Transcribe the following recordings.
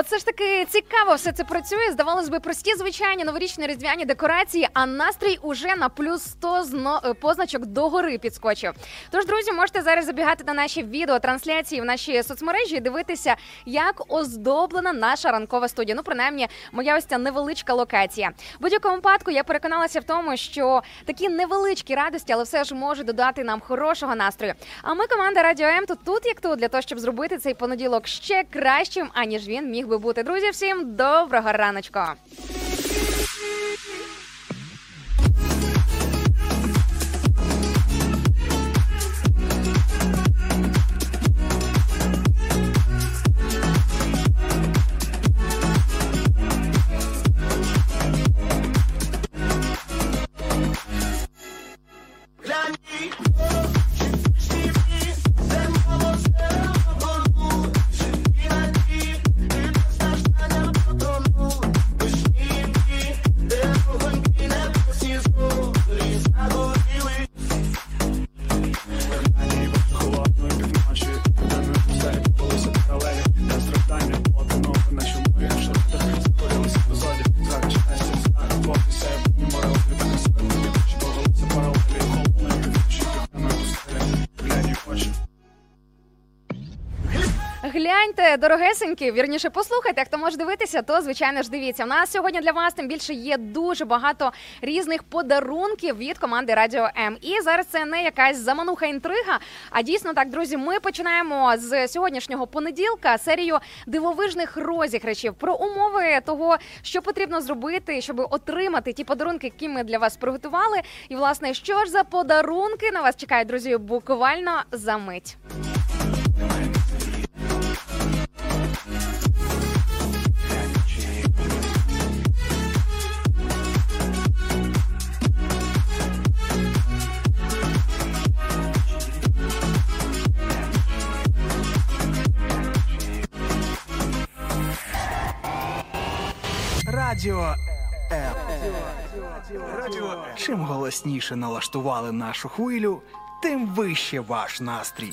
Оце ж таки цікаво, все це працює. Здавалось би, прості звичайні новорічні різдвяні декорації, а настрій уже на плюс 100 зно... Е, позначок догори підскочив. Тож, друзі, можете зараз забігати на наші відео трансляції в наші соцмережі і дивитися, як оздоблена наша ранкова студія. Ну, принаймні, моя ось ця невеличка локація. В будь-якому випадку я переконалася в тому, що такі невеличкі радості, але все ж можуть додати нам хорошого настрою. А ми команда Радіо М тут тут як тут для того, щоб зробити цей понеділок ще кращим, аніж він міг би бути. Друзі, всім доброго раночку! Гляньте, дорогесенькі, вірніше, послухайте, хто може дивитися, то звичайно ж дивіться. У нас сьогодні для вас тим більше є дуже багато різних подарунків від команди Радіо М. І зараз це не якась замануха інтрига. А дійсно так, друзі, ми починаємо з сьогоднішнього понеділка серію дивовижних розіграшів про умови того, що потрібно зробити, щоб отримати ті подарунки, які ми для вас приготували. І власне, що ж за подарунки на вас чекають, друзі, буквально за мить. Радіо М. Чим голосніше налаштували нашу хвилю, тим вище ваш настрій.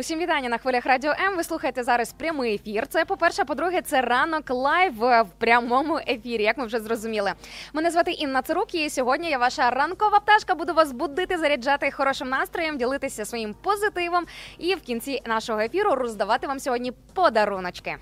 Усім вітання на хвилях радіо М. Ви слухаєте зараз прямий ефір. Це по перше, по-друге, це ранок live в прямому ефірі. Як ми вже зрозуміли. Мене звати Інна Цирук, і сьогодні я ваша ранкова пташка. Буду вас будити, заряджати хорошим настроєм, ділитися своїм позитивом і в кінці нашого ефіру роздавати вам сьогодні подаруночки.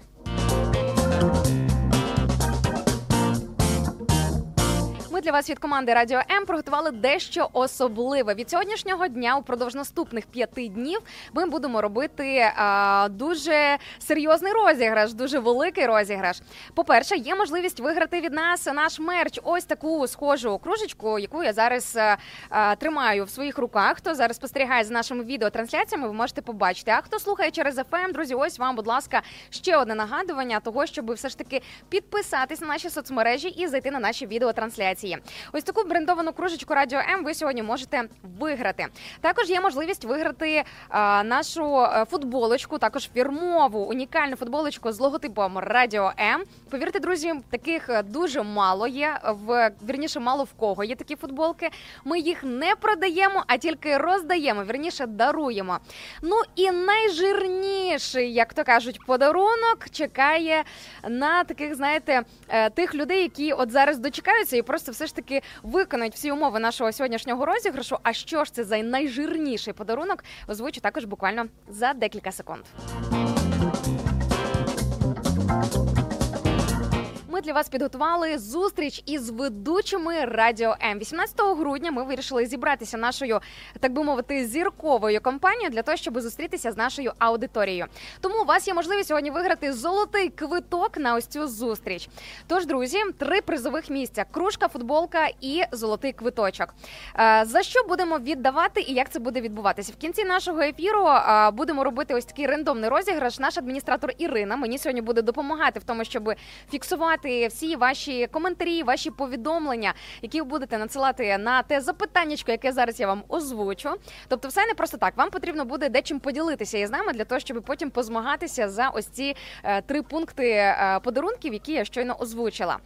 Ми для вас від команди Радіо М приготували дещо особливе. Від сьогоднішнього дня, упродовж наступних п'яти днів, ми будемо робити а, дуже серйозний розіграш, дуже великий розіграш. По-перше, є можливість виграти від нас наш мерч. Ось таку схожу кружечку, яку я зараз а, тримаю в своїх руках. Хто зараз спостерігає за нашими відеотрансляціями, ви можете побачити. А хто слухає через FM, друзі, ось вам, будь ласка, ще одне нагадування того, щоб все ж таки підписатись на наші соцмережі і зайти на наші відеотрансляції. Ось таку брендовану кружечку Радіо М ви сьогодні можете виграти. Також є можливість виграти а, нашу е, футболочку, також фірмову унікальну футболочку з логотипом Радіо М. Повірте, друзі, таких е, дуже мало є. В вірніше, мало в кого є такі футболки. Ми їх не продаємо, а тільки роздаємо. Вірніше даруємо. Ну і найжирніший, як то кажуть, подарунок чекає на таких, знаєте, е, тих людей, які от зараз дочекаються і просто все ж таки виконають всі умови нашого сьогоднішнього розіграшу. А що ж це за найжирніший подарунок? Озвучу також буквально за декілька секунд. Ми для вас підготували зустріч із ведучими радіо М. 18 грудня. Ми вирішили зібратися нашою, так би мовити, зірковою компанією для того, щоб зустрітися з нашою аудиторією. Тому у вас є можливість сьогодні виграти золотий квиток на ось цю зустріч. Тож, друзі, три призових місця: кружка, футболка і золотий квиточок. Е, За що будемо віддавати і як це буде відбуватися? В кінці нашого ефіру е, будемо робити ось такий рандомний розіграш. Наш адміністратор Ірина мені сьогодні буде допомагати в тому, щоб фіксувати чекати всі ваші коментарі, ваші повідомлення, які ви будете надсилати на те запитаннячко, яке зараз я вам озвучу. Тобто, все не просто так. Вам потрібно буде дечим поділитися із нами для того, щоб потім позмагатися за ось ці е, три пункти е, подарунків, які я щойно озвучила.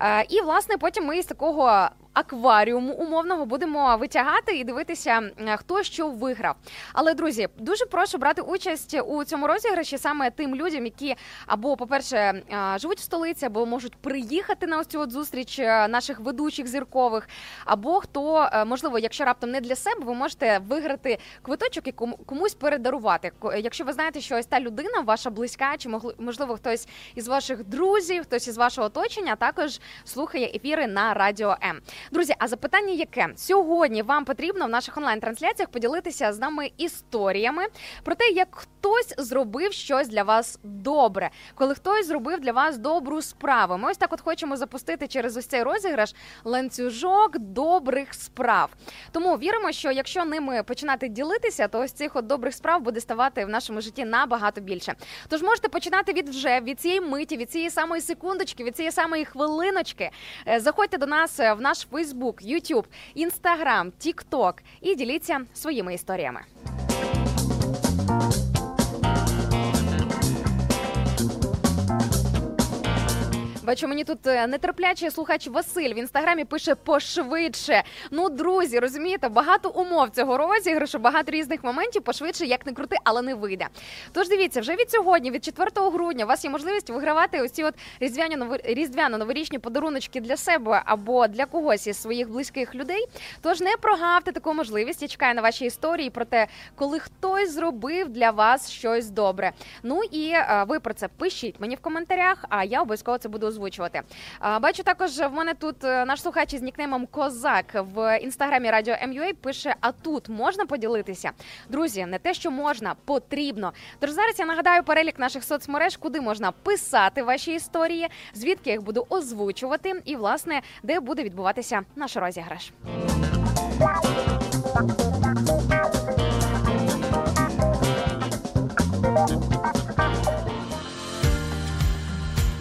Е, і власне потім ми з такого акваріуму умовного будемо витягати і дивитися, хто що виграв. Але друзі, дуже прошу брати участь у цьому розіграші саме тим людям, які або, по-перше, е, живуть в столиці, або можуть приїхати на ось цю от зустріч е, наших ведучих зіркових, або хто е, можливо, якщо раптом не для себе, ви можете виграти квиточок і кому- комусь передарувати. Якщо ви знаєте, що ось та людина, ваша близька, чи можливо хтось із ваших друзів, хтось із вашого оточення, також слухає ефіри на радіо М. Друзі, а запитання яке сьогодні вам потрібно в наших онлайн-трансляціях поділитися з нами історіями про те, як хтось зробив щось для вас добре, коли хтось зробив для вас добру справу. Ми ось так от хочемо запустити через ось цей розіграш ланцюжок добрих справ. Тому віримо, що якщо ними починати ділитися, то ось цих от добрих справ буде ставати в нашому житті набагато більше. Тож можете починати від вже від цієї миті, від цієї самої секундочки, від цієї самої хвилиночки. Е, Заходьте до нас е, в наш Фейсбук, Ютуб, Інстаграм, Тікток і діліться своїми історіями. Бачу, мені тут е, нетерплячий слухач Василь в інстаграмі пише пошвидше. Ну, друзі, розумієте, багато умов цього розіграшу, багато різних моментів пошвидше, як не крути, але не вийде. Тож дивіться, вже від сьогодні, від 4 грудня, у вас є можливість вигравати ось ці от різдвяні ново- різдвяно-новорічні подаруночки для себе або для когось із своїх близьких людей. Тож не прогавте таку можливість. Я чекаю на ваші історії про те, коли хтось зробив для вас щось добре. Ну і е, ви про це пишіть мені в коментарях, а я обов'язково це буду озвучувати. Бачу також в мене тут е, наш слухач із нікнеймом Козак в інстаграмі Радіо МЮА пише: А тут можна поділитися? Друзі, не те, що можна, потрібно. Тож зараз я нагадаю перелік наших соцмереж, куди можна писати ваші історії, звідки я їх буду озвучувати, і власне де буде відбуватися наш розіграш.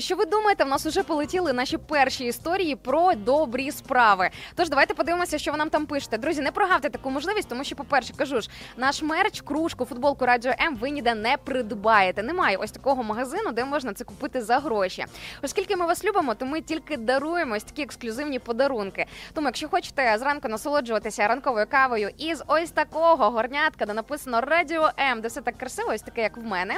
Що ви думаєте, в нас уже полетіли наші перші історії про добрі справи. Тож давайте подивимося, що ви нам там пишете. Друзі, не прогавте таку можливість, тому що, по-перше, кажу ж, наш мерч, кружку, футболку Радіо М ви ніде не придбаєте. Немає ось такого магазину, де можна це купити за гроші. Оскільки ми вас любимо, то ми тільки даруємо ось такі ексклюзивні подарунки. Тому, якщо хочете зранку насолоджуватися ранковою кавою із ось такого горнятка, де написано Радіо М, де все так красиво, ось таке, як в мене,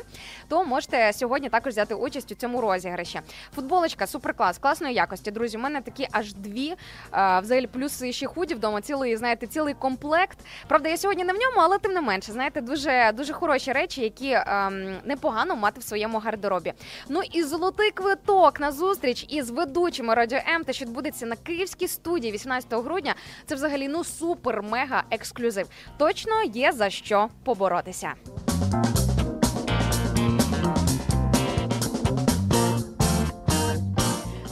то можете сьогодні також взяти участь у цьому розіграші. Футболочка суперклас, класної якості. Друзі, у мене такі аж дві. А, взагалі, плюс ще худі вдома, цілий, знаєте, цілий комплект. Правда, я сьогодні не в ньому, але тим не менше, знаєте, дуже дуже хороші речі, які ем, непогано мати в своєму гардеробі. Ну і золотий квиток на зустріч із ведучими Радіо М, те, що відбудеться на київській студії 18 грудня. Це взагалі ну супер мега ексклюзив. Точно є за що поборотися.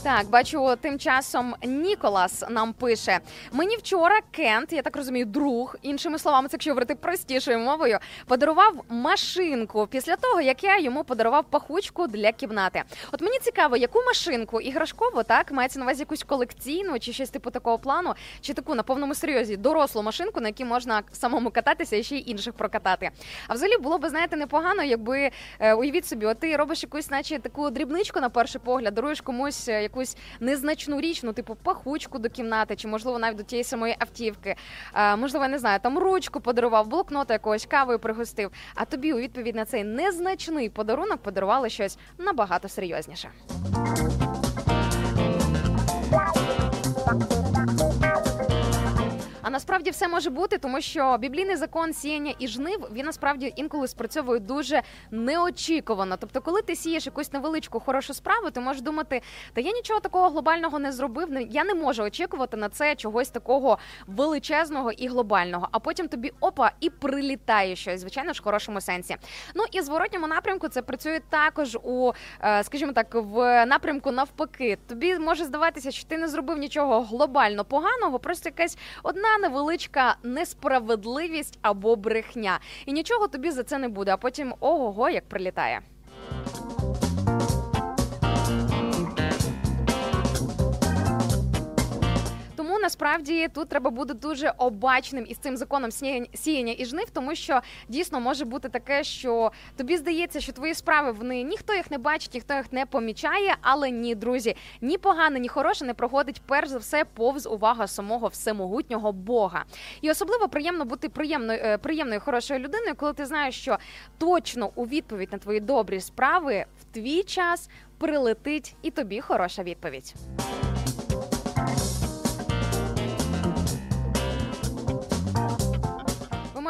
Так, бачу, тим часом Ніколас нам пише: мені вчора Кент, я так розумію, друг, іншими словами, це якщо говорити простішою мовою, подарував машинку після того, як я йому подарував пахучку для кімнати. От мені цікаво, яку машинку іграшкову, так мається на увазі якусь колекційну чи щось типу такого плану, чи таку на повному серйозі дорослу машинку, на якій можна самому кататися і ще й інших прокатати. А взагалі було б, знаєте, непогано, якби е, уявіть собі, от ти робиш якусь, наче таку дрібничку на перший погляд, даруєш комусь е, якусь незначну річ, ну типу пахучку до кімнати, чи можливо навіть до тієї самої автівки. А, можливо, я не знаю, там ручку подарував, блокнота якогось кавою пригостив. А тобі у відповідь на цей незначний подарунок подарували щось набагато серйозніше. Насправді все може бути, тому що біблійний закон сіяння і жнив він насправді інколи спрацьовує дуже неочікувано. Тобто, коли ти сієш якусь невеличку хорошу справу, ти можеш думати, та я нічого такого глобального не зробив. Я не можу очікувати на це чогось такого величезного і глобального. А потім тобі опа і прилітає щось, звичайно ж, в хорошому сенсі. Ну і зворотньому напрямку це працює також у, е, скажімо так, в напрямку навпаки. Тобі може здаватися, що ти не зробив нічого глобально поганого, просто якась одна невеличка несправедливість або брехня. І нічого тобі за це не буде. А потім ого-го, як прилітає. Насправді тут треба бути дуже обачним із цим законом сіяння- і жнив, тому що дійсно може бути таке, що тобі здається, що твої справи вони ніхто їх не бачить, ніхто їх не помічає. Але ні, друзі, ні погане, ні хороше не проходить перш за все повз увага самого всемогутнього Бога. І особливо приємно бути приємною, е, приємною хорошою людиною, коли ти знаєш, що точно у відповідь на твої добрі справи в твій час прилетить і тобі хороша відповідь.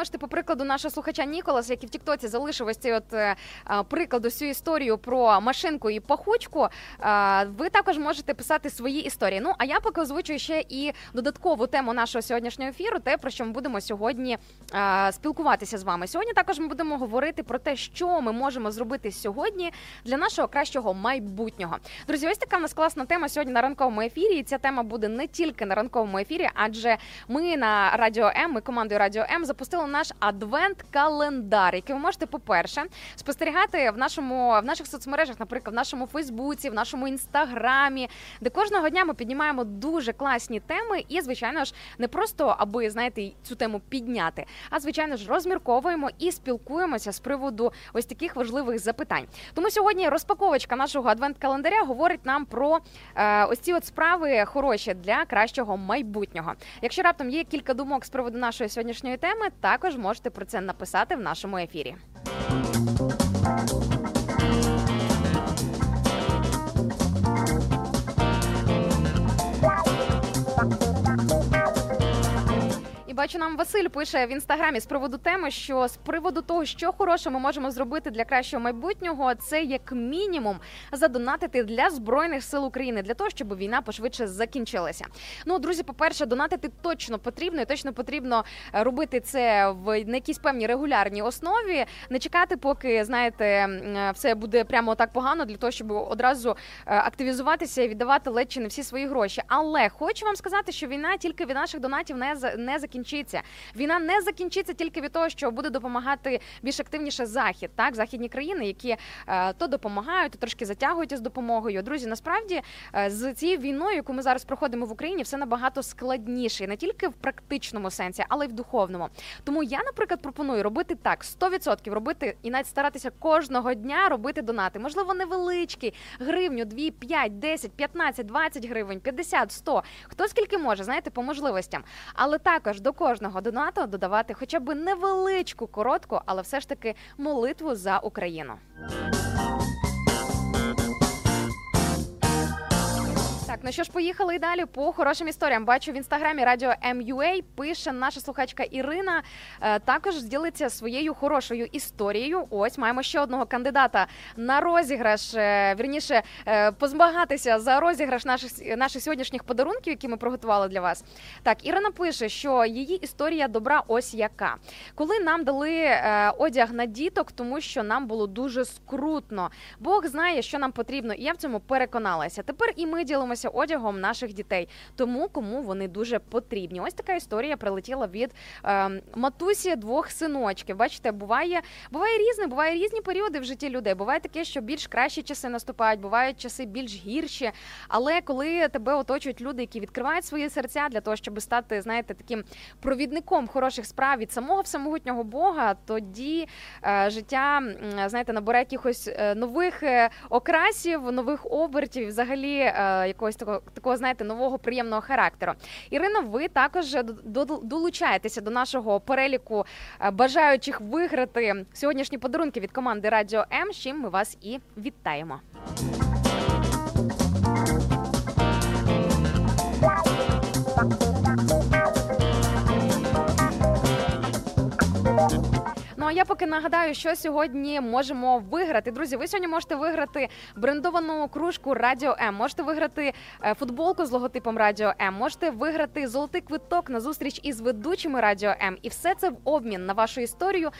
Можете, по прикладу нашого слухача Ніколаса, який в Тіктоці залишив ось цей от е, приклад, ось історію про машинку і пахучку. е, ви також можете писати свої історії. Ну а я поки озвучую ще і додаткову тему нашого сьогоднішнього ефіру, те про що ми будемо сьогодні е, спілкуватися з вами. Сьогодні також ми будемо говорити про те, що ми можемо зробити сьогодні для нашого кращого майбутнього. Друзі, ось така в нас класна тема сьогодні на ранковому ефірі. І ця тема буде не тільки на ранковому ефірі, адже ми на Радіо М, ми командою Радіо М запустили наш адвент-календар, який ви можете, по-перше, спостерігати в нашому в наших соцмережах, наприклад, в нашому Фейсбуці, в нашому інстаграмі, де кожного дня ми піднімаємо дуже класні теми, і звичайно ж не просто аби знаєте цю тему підняти, а звичайно ж розмірковуємо і спілкуємося з приводу ось таких важливих запитань. Тому сьогодні розпаковочка нашого адвент-календаря говорить нам про е, ось ці от справи хороші для кращого майбутнього. Якщо раптом є кілька думок з приводу нашої сьогоднішньої теми, також можете про це написати в нашому ефірі. І бачу, нам Василь пише в інстаграмі з приводу теми, що з приводу того, що хороше ми можемо зробити для кращого майбутнього, це як мінімум задонатити для збройних сил України для того, щоб війна пошвидше закінчилася. Ну, друзі, по-перше, донатити точно потрібно, і точно потрібно е, робити це в на якійсь певній регулярній основі, не чекати, поки знаєте, е, все буде прямо так погано, для того, щоб одразу е, активізуватися і віддавати ледь чи не всі свої гроші. Але хочу вам сказати, що війна тільки від наших донатів не не закінчиться. Війна не закінчиться тільки від того, що буде допомагати більш активніше захід, так західні країни, які е, то допомагають, то трошки затягують із допомогою. Друзі, насправді е, з цією війною, яку ми зараз проходимо в Україні, все набагато складніше, не тільки в практичному сенсі, але й в духовному. Тому я, наприклад, пропоную робити так: 100% робити і навіть старатися кожного дня робити донати. Можливо, невеличкі гривню, 2, 5, 10, 15, 20 гривень, 50, 100. Хто скільки може, знаєте, по можливостям. Але також до кожного донату додавати хоча б невеличку, коротку, але все ж таки молитву за Україну. Так, ну що ж, поїхали і далі по хорошим історіям. Бачу в інстаграмі радіо MUA пише наша слухачка Ірина. е, Також ділиться своєю хорошою історією. Ось маємо ще одного кандидата на розіграш. е, Вірніше е, позмагатися за розіграш наших наших сьогоднішніх подарунків, які ми приготували для вас. Так, Ірина пише, що її історія добра ось яка. Коли нам дали е, одяг на діток, тому що нам було дуже скрутно. Бог знає, що нам потрібно, і я в цьому переконалася. Тепер і ми ділимося одягом наших дітей, тому кому вони дуже потрібні. Ось така історія прилетіла від е, матусі двох синочків. Бачите, буває, буває різне, буває різні періоди в житті людей. Буває таке, що більш кращі часи наступають, бувають часи більш гірші. Але коли тебе оточують люди, які відкривають свої серця для того, щоб стати, знаєте, таким провідником хороших справ від самого всемогутнього Бога, тоді е, життя знаєте набере якихось е, нових е, окрасів, нових обертів, взагалі е, якогось такого, такого знаєте, нового приємного характеру. Ірино, ви також до- до- долучаєтеся до нашого переліку е, бажаючих виграти сьогоднішні подарунки від команди Радіо М. з чим ми вас і вітаємо. Я поки нагадаю, що сьогодні можемо виграти. Друзі, ви сьогодні можете виграти брендовану кружку Радіо М. Можете виграти е, футболку з логотипом Радіо М. Можете виграти золотий квиток на зустріч із ведучими Радіо М. І все це в обмін на вашу історію.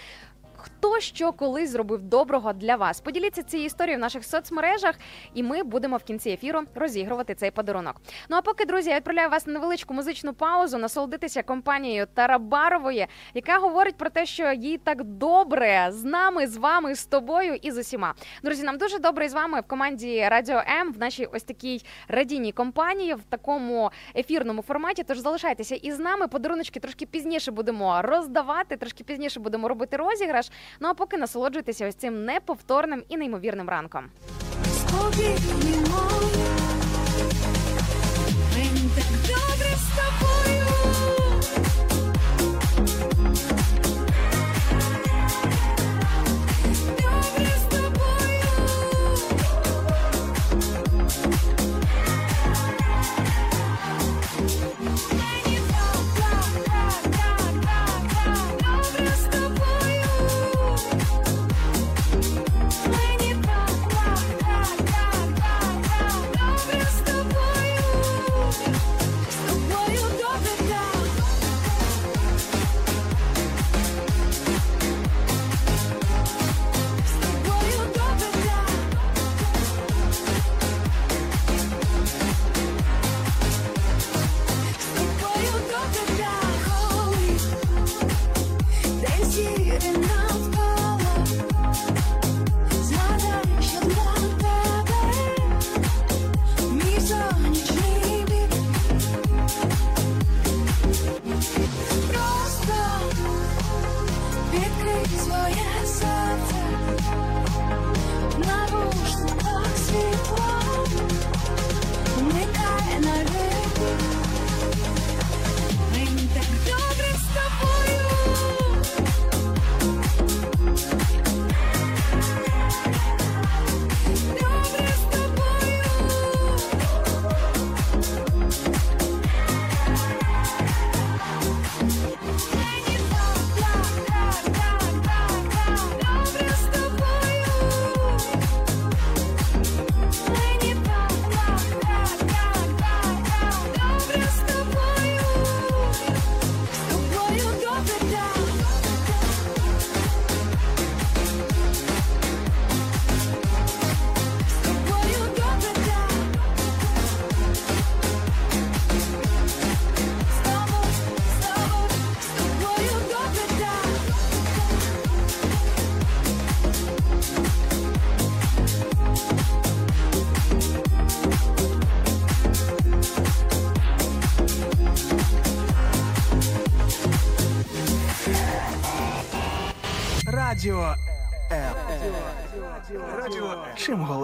Хто що колись зробив доброго для вас? Поділіться цією історією в наших соцмережах, і ми будемо в кінці ефіру розігрувати цей подарунок. Ну а поки, друзі, я відправляю вас на невеличку музичну паузу, насолодитися компанією Тарабарової, яка говорить про те, що їй так добре з нами, з вами, з тобою і з усіма. Друзі, нам дуже добре з вами в команді Радіо М в нашій ось такій радійній компанії в такому ефірному форматі. Тож залишайтеся із нами. Подаруночки трошки пізніше будемо роздавати, трошки пізніше будемо робити розіграш. Ну а поки насолоджуйтеся ось цим неповторним і неймовірним ранком. Добре з тобою.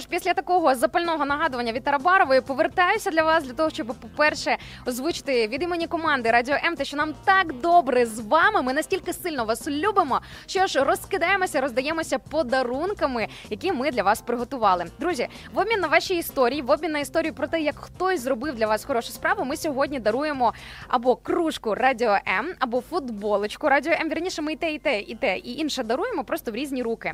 Ж, після такого запального нагадування від Тарабарової повертаюся для вас для того, щоб, по-перше, озвучити від імені команди Радіо М, те, що нам так добре з вами. Ми настільки сильно вас любимо. Що ж, розкидаємося, роздаємося подарунками, які ми для вас приготували. Друзі, в обмін на ваші історії, в обмін на історію про те, як хтось зробив для вас хорошу справу. Ми сьогодні даруємо або кружку Радіо М, або футболочку Радіо М. Вірніше, ми і те, і те, і те, і інше даруємо просто в різні руки.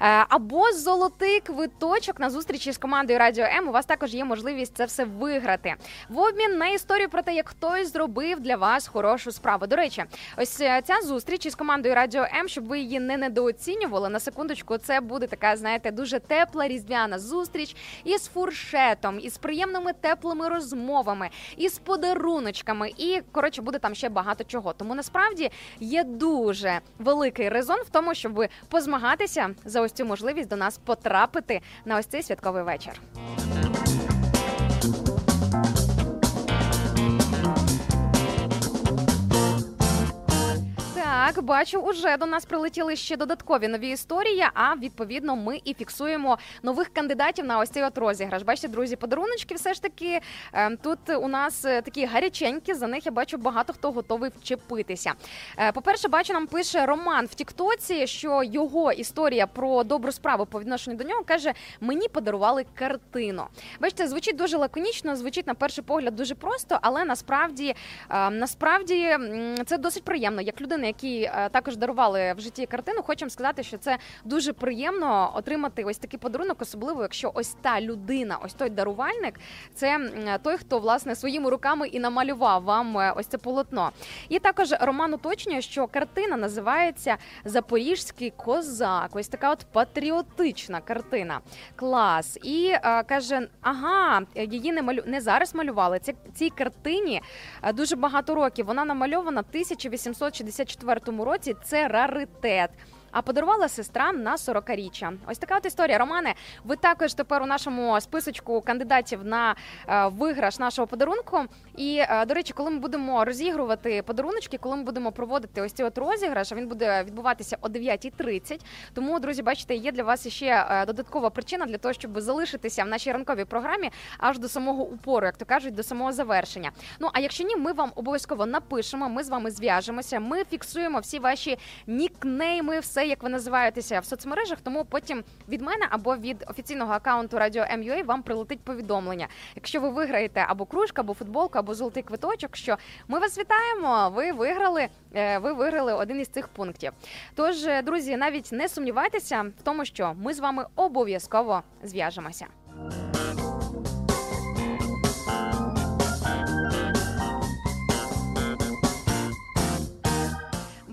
Е, Або золотий квиточок на зустрічі з командою Радіо М. У вас також є можливість це все виграти в обмін на історію про те, як хтось зробив для вас хорошу справу. До речі, ось е, ця зустріч із командою Радіо М, щоб ви її не недооцінювали. На секундочку, це буде така, знаєте, дуже тепла різдвяна зустріч із фуршетом, із приємними теплими розмовами, із подаруночками. І коротше буде там ще багато чого. Тому насправді є дуже великий резон в тому, щоб позмагатися за ось цю можливість до нас потрапити на ось цей святковий вечір. Так, бачу, уже до нас прилетіли ще додаткові нові історії. А відповідно, ми і фіксуємо нових кандидатів на ось цей от розіграш. Бачите, друзі, подаруночки все ж таки е, тут у нас е, такі гаряченькі. За них я бачу багато хто готовий вчепитися. Е, По-перше, бачу, нам пише Роман в Тіктоці, що його історія про добру справу по відношенню до нього каже: мені подарували картину. Бачите, звучить дуже лаконічно, звучить на перший погляд дуже просто, але насправді е, насправді це досить приємно. Як людина, які які також дарували в житті картину. Хочемо сказати, що це дуже приємно отримати ось такий подарунок, особливо якщо ось та людина, ось той дарувальник, це той, хто власне своїми руками і намалював вам е, ось це полотно. І також Роман уточнює, що картина називається Запоріжський козак. Ось така от патріотична картина. Клас. І е, каже: ага, її не малю не зараз малювали. Цій картині дуже багато років. Вона намальована 1864 2024 році це раритет. А подарувала сестра на 40-річчя. Ось така от історія. Романе, ви також тепер у нашому списочку кандидатів на е, виграш нашого подарунку. І е, до речі, коли ми будемо розігрувати подаруночки, коли ми будемо проводити ось цей от розіграш, він буде відбуватися о 9.30. Тому, друзі, бачите, є для вас ще е, додаткова причина для того, щоб залишитися в нашій ранковій програмі аж до самого упору, як то кажуть, до самого завершення. Ну а якщо ні, ми вам обов'язково напишемо. Ми з вами зв'яжемося. Ми фіксуємо всі ваші нікнейми, все як ви називаєтеся в соцмережах. Тому потім від мене або від офіційного акаунту Радіо MUA вам прилетить повідомлення. Якщо ви виграєте або кружку, або футболку, або золотий квиточок, що ми вас вітаємо. Ви виграли. е, Ви виграли один із цих пунктів. Тож, е, друзі, навіть не сумнівайтеся в тому, що ми з вами обов'язково зв'яжемося.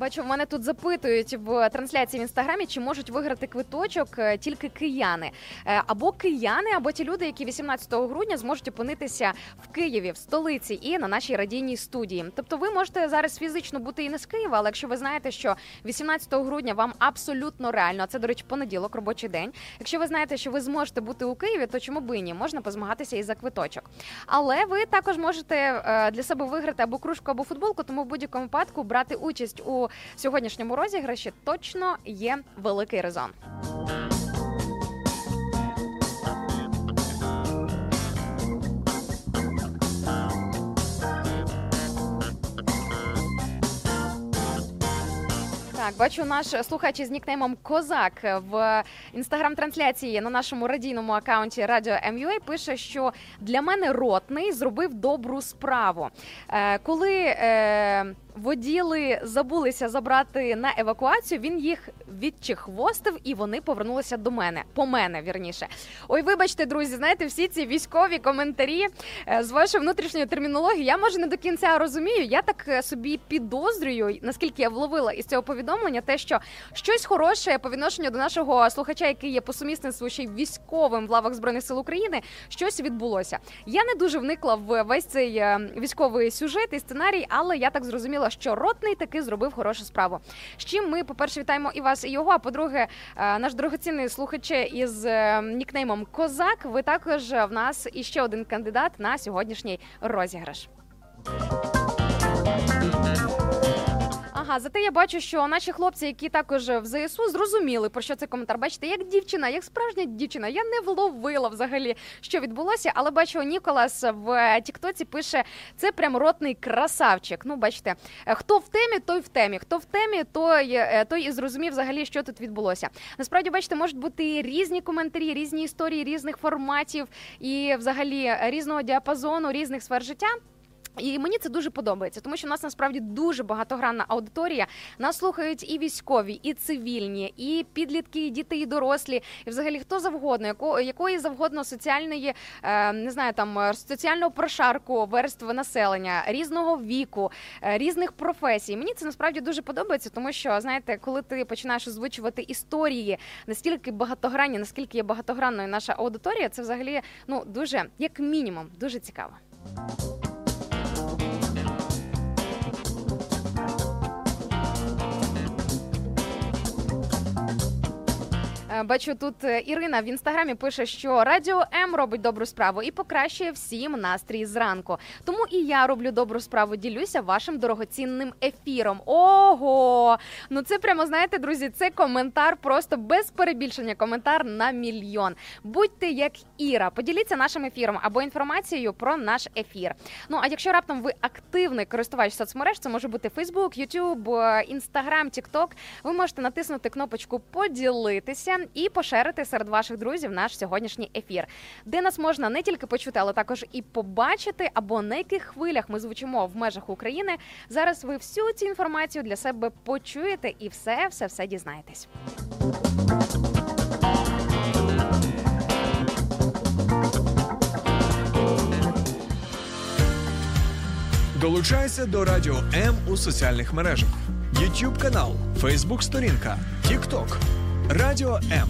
Бачу, в мене тут запитують в трансляції в інстаграмі, чи можуть виграти квиточок е, тільки кияни, Е, або кияни, або ті люди, які 18 грудня зможуть опинитися в Києві, в столиці і на нашій радійній студії. Тобто, ви можете зараз фізично бути і не з Києва, але якщо ви знаєте, що 18 грудня вам абсолютно реально, а це до речі, понеділок, робочий день. Якщо ви знаєте, що ви зможете бути у Києві, то чому би і ні? Можна позмагатися і за квиточок. Але ви також можете е, для себе виграти або кружку, або футболку, тому в будь-якому випадку брати участь у сьогоднішньому розіграші точно є великий резон. Так, бачу наш слухач із нікнеймом Козак в інстаграм-трансляції на нашому радійному акаунті Радіо МЮА пише, що для мене ротний зробив добру справу. Е, коли е, воділи забулися забрати на евакуацію, він їх відчихвостив і вони повернулися до мене. По мене, вірніше. Ой, вибачте, друзі, знаєте, всі ці військові коментарі е, з вашої внутрішньої термінології. Я може не до кінця розумію. Я так е, собі підозрюю, наскільки я вловила із цього повідомлення, те, що щось хороше по відношенню до нашого слухача, який є по сумісництву ще й військовим в лавах збройних сил України, щось відбулося. Я не дуже вникла в весь цей е, військовий сюжет і сценарій, але я так зрозуміла, що ротний таки зробив хорошу справу. З чим ми, по-перше, вітаємо і вас, і його. А по-друге, е, наш дорогоцінний слухаче із е, нікнеймом Козак. Ви також в нас іще один кандидат на сьогоднішній розіграш. Ага, зате я бачу, що наші хлопці, які також в ЗСУ, зрозуміли про що цей коментар. Бачите, як дівчина, як справжня дівчина. Я не вловила взагалі, що відбулося, але бачу, Ніколас в Тіктоці пише: це прям ротний красавчик. Ну, бачите, е, хто в темі, той в темі. Хто в темі, той, е, той і зрозумів взагалі, що тут відбулося. Насправді, бачите, можуть бути різні коментарі, різні історії, різних форматів і взагалі різного діапазону, різних сфер життя. І мені це дуже подобається, тому що в нас насправді дуже багатогранна аудиторія. Нас слухають і військові, і цивільні, і підлітки, і діти, і дорослі, і взагалі хто завгодно, яко, якої завгодно соціальної, е, не знаю, там соціального прошарку верстви населення, різного віку, е, різних професій. Мені це насправді дуже подобається, тому що знаєте, коли ти починаєш озвучувати історії настільки багатогранні, наскільки є багатогранною наша аудиторія, це взагалі ну дуже як мінімум дуже цікаво. Бачу, тут е, Ірина в інстаграмі пише, що Радіо М робить добру справу і покращує всім настрій зранку. Тому і я роблю добру справу, ділюся вашим дорогоцінним ефіром. Ого! Ну це прямо знаєте, друзі, це коментар просто без перебільшення. Коментар на мільйон. Будьте як Іра, поділіться нашим ефіром або інформацією про наш ефір. Ну а якщо раптом ви активний користувач соцмереж, це може бути YouTube, е, Instagram, TikTok, ви можете натиснути кнопочку поділитися і поширити серед ваших друзів наш сьогоднішній ефір, де нас можна не тільки почути, але також і побачити, або на яких хвилях ми звучимо в межах України. Зараз ви всю цю інформацію для себе почуєте і все, все, все дізнаєтесь. Долучайся до Радіо М у соціальних мережах: YouTube канал, Facebook сторінка, TikTok, Радіо М,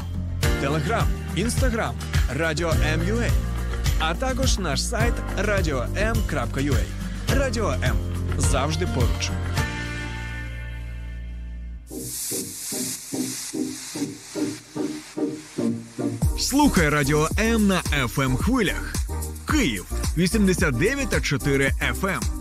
Телеграм, Інстаграм, Радіо М.Ua, а також наш сайт radio.m.ua. Радіо М завжди поруч. Слухай Радіо М на fm хвилях. Київ 89,4 FM.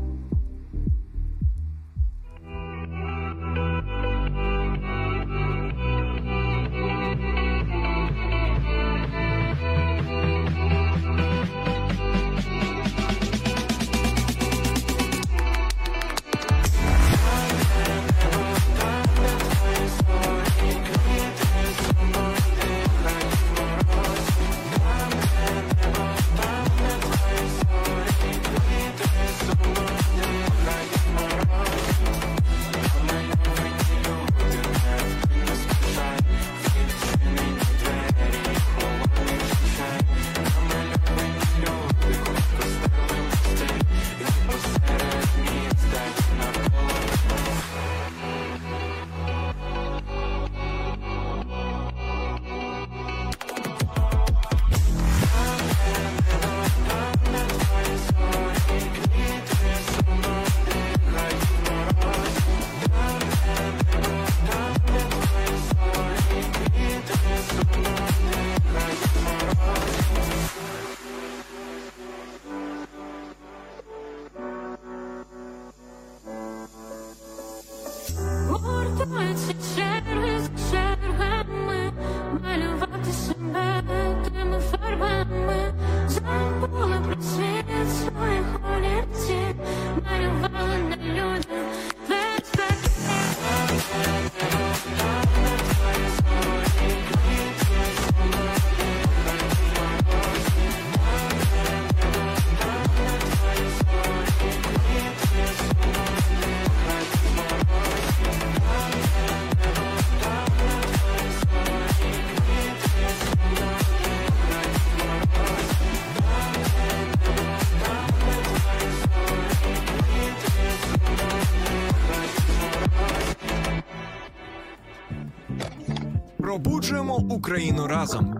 Україну разом.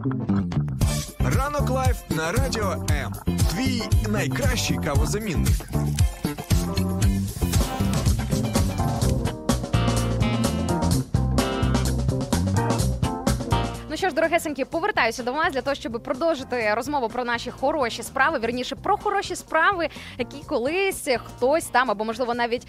Ранок live на радіо М. Твій найкращий кавозамінник. Ну що ж, дорогесенькі, повертаюся до вас для того, щоб продовжити розмову про наші хороші справи, вірніше про хороші справи, які колись хтось там або можливо навіть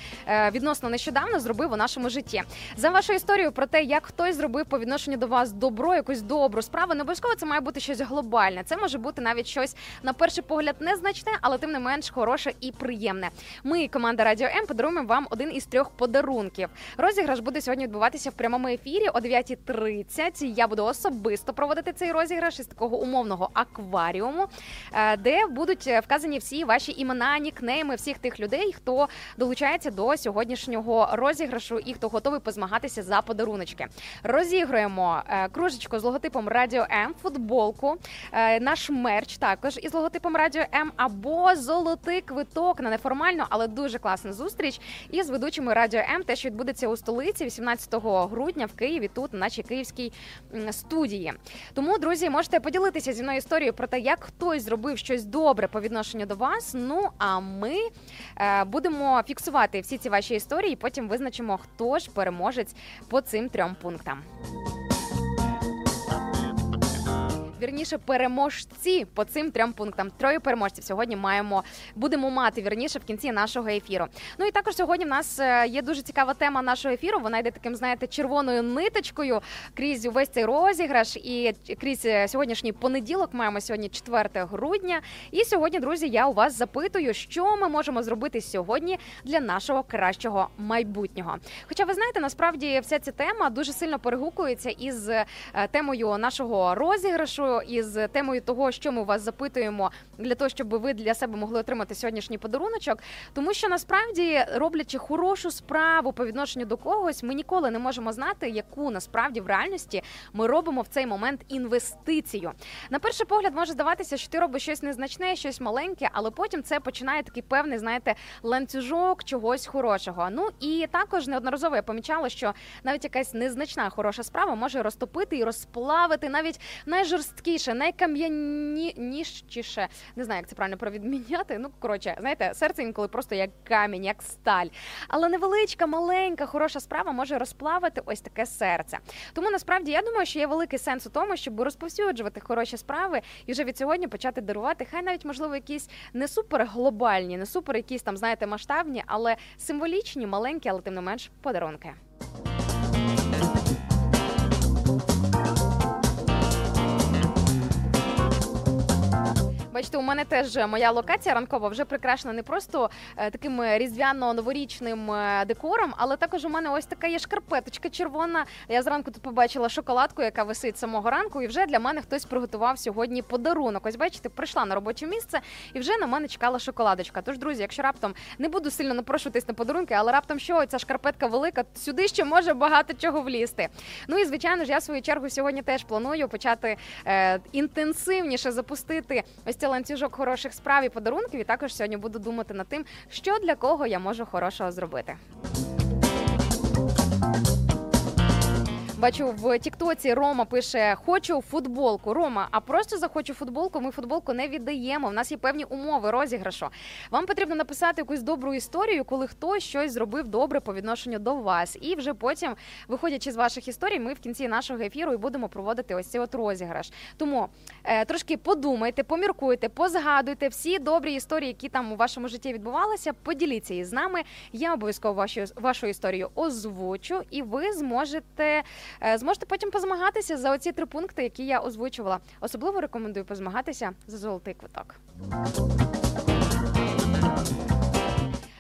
відносно нещодавно зробив у нашому житті. За вашу історію про те, як хтось зробив по відношенню до вас добро, якусь добру справу, не обов'язково це має бути щось глобальне. Це може бути навіть щось на перший погляд незначне, але тим не менш хороше і приємне. Ми, команда Радіо М, подаруємо вам один із трьох подарунків. Розіграш буде сьогодні відбуватися в прямому ефірі о 9.30. Я буду особисто особисто проводити цей розіграш із такого умовного акваріуму, е, де будуть е, вказані всі ваші імена, нікнейми всіх тих людей, хто долучається до сьогоднішнього розіграшу і хто готовий позмагатися за подаруночки. Розігруємо е, кружечку з логотипом Радіо М, футболку, е, наш мерч також із логотипом Радіо М або золотий квиток на неформальну, але дуже класну зустріч із ведучими Радіо М, те, що відбудеться у столиці 18 грудня в Києві, тут на нашій київській студії. Тому, друзі, можете поділитися зі мною історією про те, як хтось зробив щось добре по відношенню до вас. Ну а ми е, будемо фіксувати всі ці ваші історії, потім визначимо, хто ж переможець по цим трьом пунктам. Вірніше, переможці по цим трьом пунктам. Троє переможців сьогодні маємо будемо мати вірніше в кінці нашого ефіру. Ну і також сьогодні в нас е, є дуже цікава тема нашого ефіру. Вона йде таким, знаєте, червоною ниточкою крізь увесь цей розіграш. І крізь е, сьогоднішній понеділок маємо сьогодні 4 грудня. І сьогодні, друзі, я у вас запитую, що ми можемо зробити сьогодні для нашого кращого майбутнього. Хоча ви знаєте, насправді вся ця тема дуже сильно перегукується із е, темою нашого розіграшу, із темою того, що ми вас запитуємо для того, щоб ви для себе могли отримати сьогоднішній подаруночок. Тому що насправді, роблячи хорошу справу по відношенню до когось, ми ніколи не можемо знати, яку насправді в реальності ми робимо в цей момент інвестицію. На перший погляд може здаватися, що ти робиш щось незначне, щось маленьке, але потім це починає такий певний, знаєте, ланцюжок чогось хорошого. Ну і також неодноразово я помічала, що навіть якась незначна хороша справа може розтопити і розплавити навіть найжорсткіше, найкам'янішіше, не знаю, як це правильно провідміняти. Ну коротше, знаєте, серце інколи просто як камінь, як сталь. Але невеличка, маленька, хороша справа може розплавити ось таке серце. Тому насправді я думаю, що є великий сенс у тому, щоб розповсюджувати хороші справи і вже від сьогодні почати дарувати. Хай навіть можливо якісь не супер глобальні, не супер якісь там, знаєте, масштабні, але символічні, маленькі, але тим не менш подарунки. Бачите, у мене теж моя локація ранкова вже прикрашена не просто е, таким е, різдвяно-новорічним е, декором, але також у мене ось така є шкарпеточка червона. Я зранку тут побачила шоколадку, яка висить самого ранку, і вже для мене хтось приготував сьогодні подарунок. Ось бачите, прийшла на робоче місце і вже на мене чекала шоколадочка. Тож, друзі, якщо раптом не буду сильно напрошуватись на подарунки, але раптом що ця шкарпетка велика, сюди ще може багато чого влізти. Ну і звичайно ж, я в свою чергу сьогодні теж планую почати е, інтенсивніше запустити ось цей ланцюжок хороших справ і подарунків. І також сьогодні буду думати над тим, що для кого я можу хорошого зробити. Бачу в Тіктоці Рома пише: Хочу футболку. Рома, а просто захочу футболку. Ми футболку не віддаємо. В нас є певні умови розіграшу. Вам потрібно написати якусь добру історію, коли хтось щось зробив добре по відношенню до вас. І вже потім, виходячи з ваших історій, ми в кінці нашого ефіру і будемо проводити ось цей от розіграш. Тому е, трошки подумайте, поміркуйте, позгадуйте всі добрі історії, які там у вашому житті відбувалися. Поділіться із нами. Я обов'язково вашу, вашу історію озвучу, і ви зможете. Е, Зможете потім позмагатися за оці три пункти, які я озвучувала. Особливо рекомендую позмагатися за золотий квиток.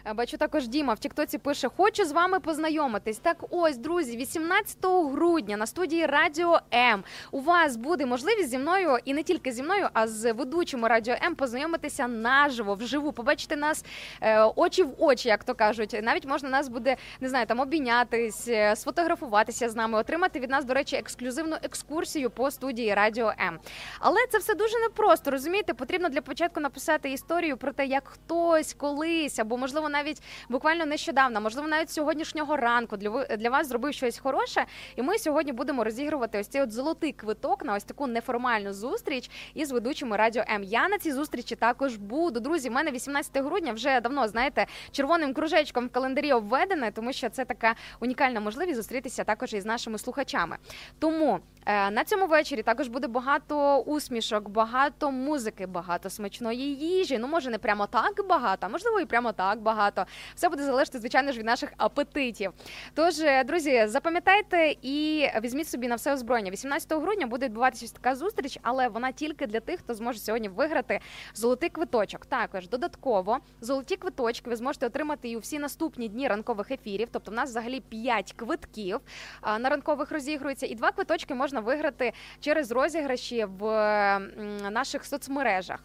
Е, Бачу також Діма в Тіктоці пише: Хочу з вами познайомитись. Так, ось, друзі, 18 грудня на студії Радіо М. У вас буде можливість зі мною і не тільки зі мною, а з ведучими Радіо М познайомитися наживо, вживу, побачити нас е, очі в очі, як то кажуть. Навіть можна нас буде не знаю, там обійнятись, е, сфотографуватися з нами, отримати від нас, до речі, ексклюзивну екскурсію по студії Радіо М. Але це все дуже непросто. Розумієте, потрібно для початку написати історію про те, як хтось колись або можливо навіть буквально нещодавно, можливо, навіть сьогоднішнього ранку для для вас зробив щось хороше. І ми сьогодні будемо розігрувати ось цей от золотий квиток на ось таку неформальну зустріч із ведучими радіо М. Я на цій зустрічі також буду. Друзі, в мене 18 грудня вже давно знаєте червоним кружечком в календарі обведене, тому що це така унікальна можливість зустрітися також із нашими слухачами. Тому е, на цьому вечорі також буде багато усмішок, багато музики, багато смачної їжі. Ну може не прямо так багато, а можливо і прямо так багато. Багато. Все буде залежати, звичайно ж, від наших апетитів. Тож, е, друзі, запам'ятайте і візьміть собі на все озброєння. 18 грудня буде відбуватися така зустріч, але вона тільки для тих, хто зможе сьогодні виграти золотий квиточок. Також додатково золоті квиточки ви зможете отримати і у всі наступні дні ранкових ефірів. Тобто, в нас взагалі 5 квитків на ранкових розігрується, і два квиточки можна виграти через розіграші в наших соцмережах.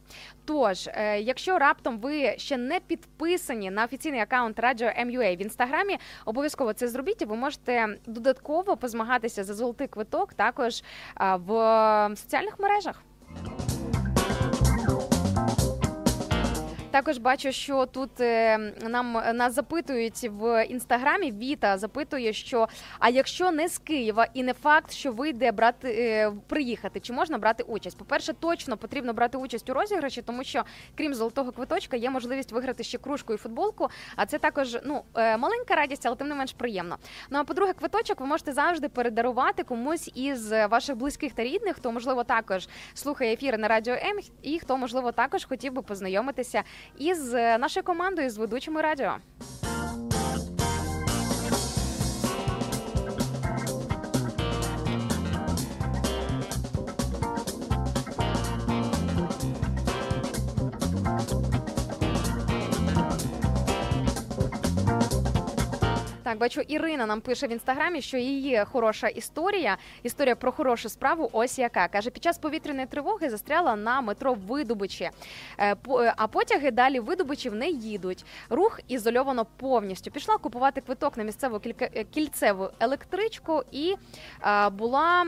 Тож, е, якщо раптом ви ще не підписані на офіційний акаунт Радіо MUA в інстаграмі, обов'язково це зробіть. Ви можете додатково позмагатися за золотий квиток також в соціальних мережах. Також бачу, що тут е, нам нас запитують в інстаграмі. Віта запитує, що а якщо не з Києва і не факт, що вийде брати е, приїхати, чи можна брати участь? По перше, точно потрібно брати участь у розіграші, тому що крім золотого квиточка є можливість виграти ще кружку і футболку. А це також ну е, маленька радість, але тим не менш приємно. Ну а по-друге, квиточок ви можете завжди передарувати комусь із ваших близьких та рідних, хто можливо також слухає ефіри на радіо М, і хто можливо також хотів би познайомитися із е, нашою командою з ведучими радіо. Так, бачу, Ірина нам пише в інстаграмі, що її хороша історія, історія про хорошу справу. Ось яка каже, під час повітряної тривоги застряла на метро Видобичі, Е, е, а потяги далі видобичів не їдуть. Рух ізольовано повністю. Пішла купувати квиток на місцеву е, кільцеву електричку, і була,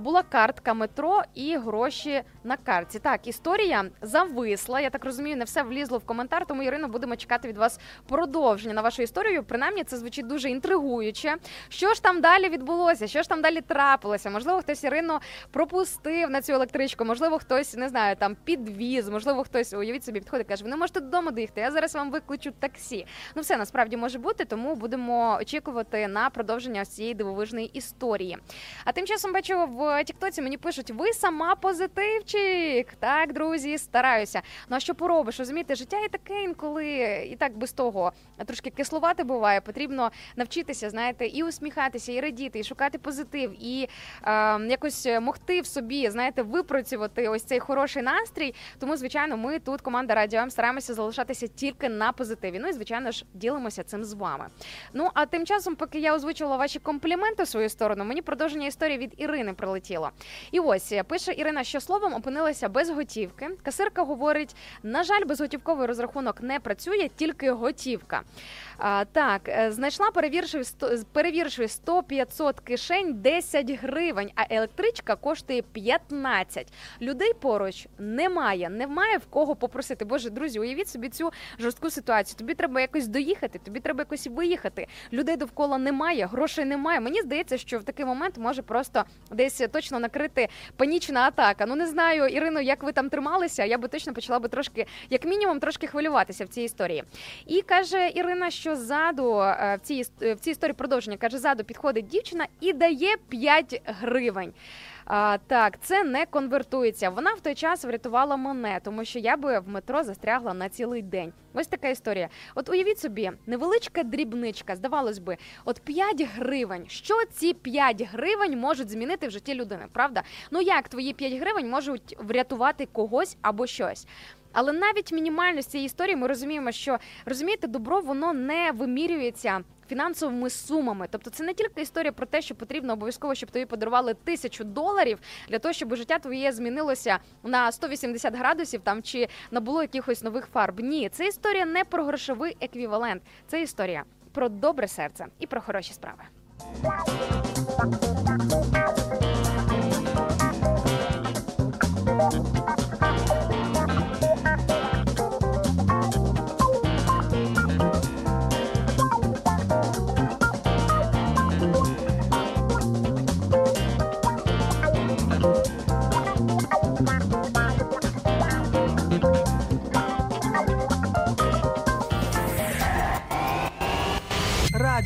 була картка метро і гроші на картці. Так, історія зависла. Я так розумію, не все влізло в коментар. Тому Ірино, будемо чекати від вас продовження на вашу історію. Принаймні, це звучить дуже інтригуюче. Що ж там далі відбулося? Що ж там далі трапилося? Можливо, хтось Ірину пропустив на цю електричку, можливо, хтось не знаю, там підвіз, можливо, хтось уявіть собі підходить, каже: ви не можете додому доїхати. Я зараз вам викличу таксі. Ну, все насправді може бути, тому будемо очікувати на продовження цієї дивовижної історії. А тим часом бачу в Тіктоці мені пишуть: ви сама позитивчик. Так, друзі, стараюся. Ну а що поробиш? Розумієте, життя і таке інколи і так без того трошки кислувати буває. Потрібно навчитися, знаєте, і усміхатися, і радіти, і шукати позитив, і е, якось могти в собі, знаєте, випрацювати ось цей хороший настрій. Тому, звичайно, ми тут, команда Радіо М, стараємося залишатися тільки на позитиві. Ну і звичайно ж ділимося цим з вами. Ну а тим часом, поки я озвучувала ваші компліменти в свою сторону, мені продовження історії від Ірини прилетіло. І ось пише Ірина, що словом опинилася без готівки. Касирка говорить: на жаль, безготівковий розрахунок не працює, тільки готівка. А, так, е, знайшла, перевірши, сто- перевірши 100-500 кишень 10 гривень, а електричка коштує 15. Людей поруч немає, немає в кого попросити. Боже, друзі, уявіть собі цю жорстку ситуацію. Тобі треба якось доїхати, тобі треба якось виїхати. Людей довкола немає, грошей немає. Мені здається, що в такий момент може просто десь точно накрити панічна атака. Ну не знаю, Ірино, як ви там трималися. Я би точно почала би трошки, як мінімум, трошки хвилюватися в цій історії. І каже Ірина, що ззаду е, в цій іс- в цій історії продовження каже, ззаду підходить дівчина і дає 5 гривень. А, так, це не конвертується. Вона в той час врятувала мене, тому що я би в метро застрягла на цілий день. Ось така історія. От уявіть собі, невеличка дрібничка, здавалось би, от 5 гривень. Що ці 5 гривень можуть змінити в житті людини? Правда? Ну як твої 5 гривень можуть врятувати когось або щось? Але навіть мінімально з цієї історії ми розуміємо, що розумієте, добро воно не вимірюється фінансовими сумами. Тобто, це не тільки історія про те, що потрібно обов'язково, щоб тобі подарували тисячу доларів для того, щоб життя твоє змінилося на 180 градусів там чи набуло якихось нових фарб. Ні, це історія не про грошовий еквівалент. Це історія про добре серце і про хороші справи.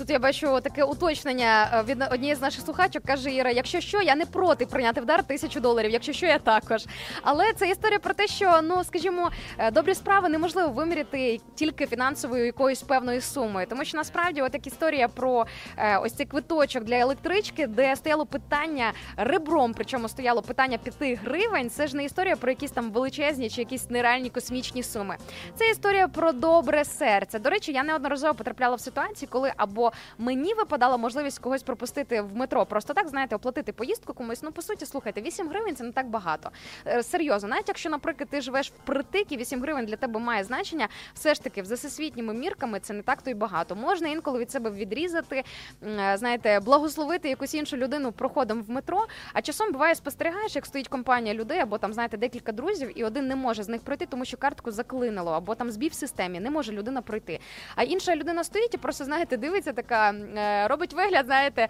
Тут я бачу таке уточнення е, від однієї з наших слухачок. каже Іра: якщо що, я не проти прийняти в дар тисячу доларів, якщо що, я також. Але це історія про те, що ну скажімо, е, добрі справи неможливо виміряти тільки фінансовою якоюсь певною сумою. Тому що насправді, от як історія про е, ось цей квиточок для електрички, де стояло питання ребром, причому стояло питання 5 гривень. Це ж не історія про якісь там величезні чи якісь нереальні космічні суми. Це історія про добре серце. До речі, я неодноразово потрапляла в ситуації, коли або мені випадала можливість когось пропустити в метро, просто так знаєте, оплатити поїздку комусь. Ну по суті, слухайте, 8 гривень це не так багато. Е, Серйозно, навіть якщо, наприклад, ти живеш впритик і 8 гривень для тебе має значення, все ж таки, за всесвітніми мірками це не так то й багато. Можна інколи від себе відрізати, е, знаєте, благословити якусь іншу людину проходом в метро. А часом буває, спостерігаєш, як стоїть компанія людей, або там знаєте декілька друзів, і один не може з них пройти, тому що картку заклинило, або там збій в системі, не може людина пройти. А інша людина стоїть і просто знаєте, дивиться, така е, робить вигляд, знаєте,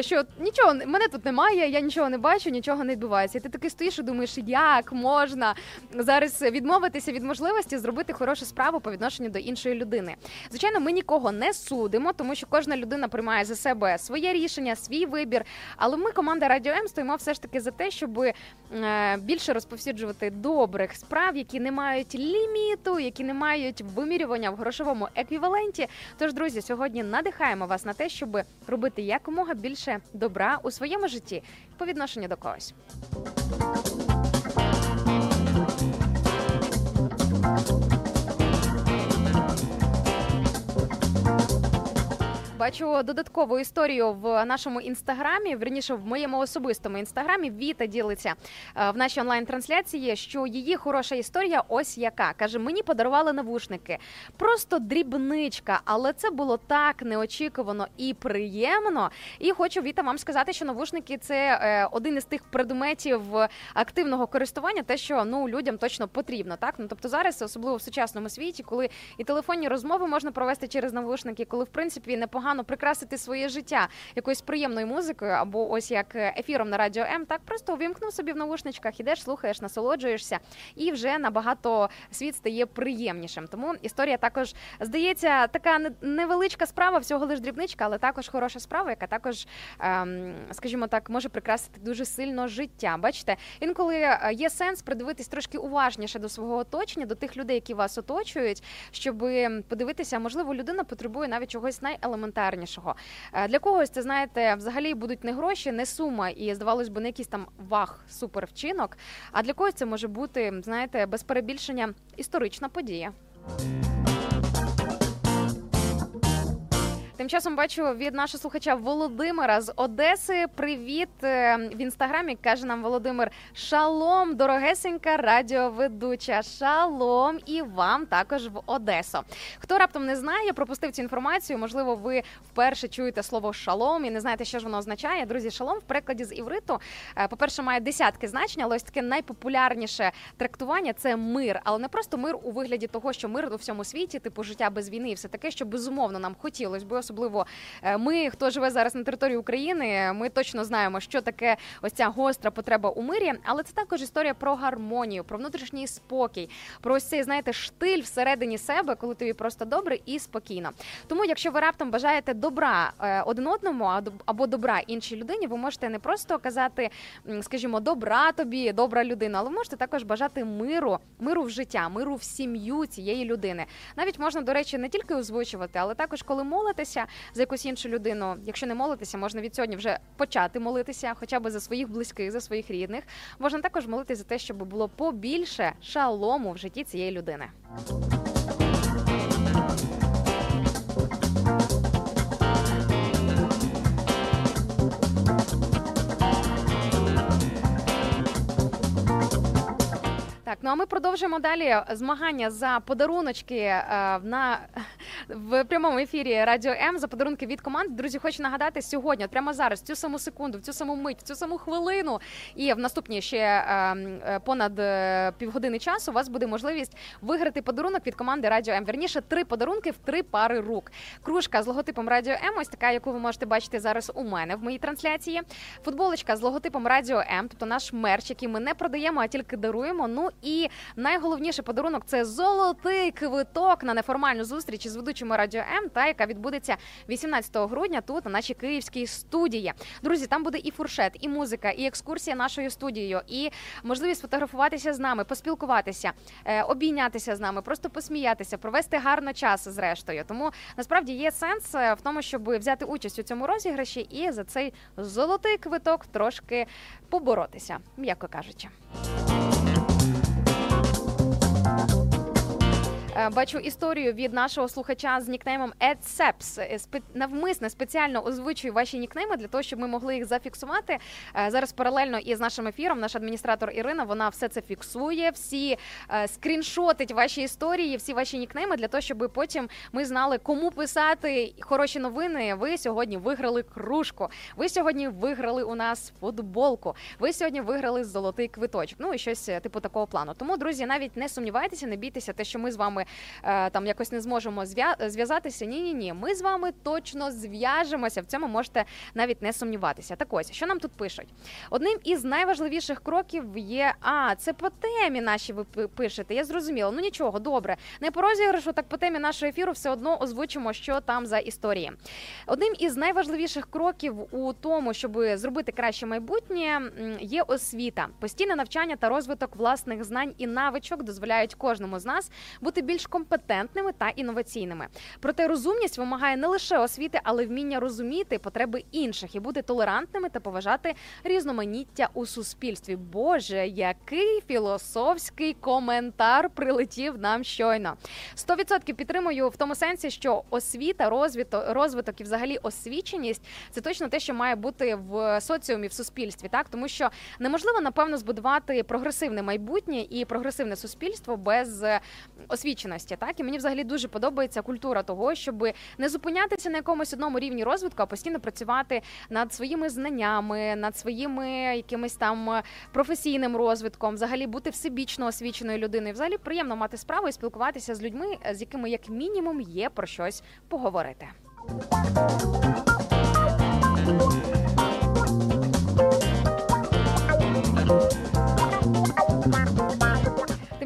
що нічого мене тут немає, я нічого не бачу, нічого не відбувається. І ти такий стоїш і думаєш, як можна зараз відмовитися від можливості зробити хорошу справу по відношенню до іншої людини. Звичайно, ми нікого не судимо, тому що кожна людина приймає за себе своє рішення, свій вибір. Але ми, команда Радіо М, стоїмо все ж таки за те, щоб е, більше розповсюджувати добрих справ, які не мають ліміту, які не мають вимірювання в грошовому еквіваленті. Тож, друзі, сьогодні надихаємо вас на те, щоб робити якомога більше добра у своєму житті по відношенню до когось. Бачу додаткову історію в нашому інстаграмі, верніше в моєму особистому інстаграмі. Віта ділиться е, в нашій онлайн-трансляції, що її хороша історія ось яка. Каже, мені подарували навушники. Просто дрібничка, але це було так неочікувано і приємно. І хочу Віта вам сказати, що навушники це е, один із тих предметів активного користування, те, що ну людям точно потрібно. Так, ну тобто зараз, особливо в сучасному світі, коли і телефонні розмови можна провести через навушники, коли в принципі непогано прикрасити своє життя якоюсь приємною музикою, або ось як ефіром на радіо М, так просто увімкнув собі в навушничках, ідеш, слухаєш, насолоджуєшся, і вже набагато світ стає приємнішим. Тому історія також здається така невеличка справа, всього лиш дрібничка, але також хороша справа, яка також, ем, скажімо так, може прикрасити дуже сильно життя. Бачите, інколи е, є сенс придивитись трошки уважніше до свого оточення, до тих людей, які вас оточують, щоб подивитися, можливо, людина потребує навіть чогось найелементарнішого. Е, Для когось це знаєте, взагалі будуть не гроші, не сума, і здавалось би, не якийсь там вах супер вчинок. А для когось це може бути, знаєте, без перебільшення історична подія. Тим часом бачу від нашого слухача Володимира з Одеси. Привіт е, в інстаграмі. каже нам Володимир Шалом, дорогесенька радіоведуча. Шалом і вам також в Одесу. Хто раптом не знає, пропустив цю інформацію. Можливо, ви вперше чуєте слово шалом і не знаєте, що ж воно означає. Друзі, шалом в перекладі з івриту. е, По-перше, має десятки значень, але ось таке найпопулярніше трактування це мир, але не просто мир у вигляді того, що мир у всьому світі, типу життя без війни, і все таке, що безумовно нам хотілося би, особливо е, ми, хто живе зараз на території України, ми точно знаємо, що таке ось ця гостра потреба у мирі. Але це також історія про гармонію, про внутрішній спокій, про ось цей знаєте штиль всередині себе, коли тобі просто добре і спокійно. Тому, якщо ви раптом бажаєте добра е, один одному або добра іншій людині, ви можете не просто казати, скажімо, добра тобі, добра людина, але можете також бажати миру, миру в життя, миру в сім'ю цієї людини. Навіть можна, до речі, не тільки озвучувати, але також коли молитеся за якусь іншу людину. Якщо не молитися, можна від сьогодні вже почати молитися, хоча б за своїх близьких, за своїх рідних. Можна також молитися за те, щоб було побільше шалому в житті цієї людини. Так, ну а ми продовжуємо далі змагання за подаруночки е, на в прямому ефірі Радіо М за подарунки від команд. Друзі, хочу нагадати сьогодні, прямо зараз, цю саму секунду, в цю саму мить, в цю саму хвилину, і в наступні ще е, е, понад півгодини часу у вас буде можливість виграти подарунок від команди Радіо М. Вірніше, три подарунки в три пари рук. Кружка з логотипом Радіо М, ось така, яку ви можете бачити зараз у мене в моїй трансляції. Футболочка з логотипом Радіо М, тобто наш мерч, який ми не продаємо, а тільки даруємо. Ну і найголовніший подарунок це золотий квиток на неформальну зустріч із ведучими Радіо М, та яка відбудеться 18 грудня тут на нашій київській студії. Друзі, там буде і фуршет, і музика, і екскурсія нашою студією, і можливість фотографуватися з нами, поспілкуватися, е, обійнятися з нами, просто посміятися, провести гарно час зрештою. Тому насправді є сенс е, в тому, щоб взяти участь у цьому розіграші і за цей золотий квиток трошки поборотися, м'яко кажучи. Бачу історію від нашого слухача з нікнеймом. Е, спе- Навмисне спеціально озвучую ваші нікнейми для того, щоб ми могли їх зафіксувати. Е, Зараз паралельно із нашим ефіром наш адміністратор Ірина вона все це фіксує, всі е, скріншотить ваші історії, всі ваші нікнейми для того, щоб потім ми знали, кому писати хороші новини. Ви сьогодні виграли кружку. Ви сьогодні виграли у нас футболку. Ви сьогодні виграли золотий квиточок. Ну і щось е, типу такого плану. Тому, друзі, навіть не сумнівайтеся, не бійтеся, те, що ми з вами е, там якось не зможемо зв'я- зв'язатися. Ні, ні, ні. Ми з вами точно зв'яжемося. В цьому можете навіть не сумніватися. Так ось, що нам тут пишуть? Одним із найважливіших кроків є. А, це по темі наші ви пишете. Я зрозуміла. Ну нічого, добре. Не по розіграшу, так по темі нашого ефіру все одно озвучимо, що там за історії. Одним із найважливіших кроків у тому, щоб зробити краще майбутнє, є освіта. Постійне навчання та розвиток власних знань і навичок дозволяють кожному з нас бути більш компетентними та інноваційними. Проте розумність вимагає не лише освіти, але й вміння розуміти потреби інших і бути толерантними та поважати різноманіття у суспільстві. Боже, який філософський коментар прилетів нам щойно. 100% підтримую в тому сенсі, що освіта, розвиток, розвиток і взагалі освіченість це точно те, що має бути в соціумі, в суспільстві, так тому що неможливо напевно збудувати прогресивне майбутнє і прогресивне суспільство без е, освіченості. Так і мені взагалі дуже подобається культура того, щоб не зупинятися на якомусь одному рівні розвитку, а постійно працювати над своїми знаннями, над своїми якимись там професійним розвитком, взагалі бути всебічно освіченою людиною. Взагалі приємно мати справу і спілкуватися з людьми, з якими як мінімум є про щось поговорити. Тим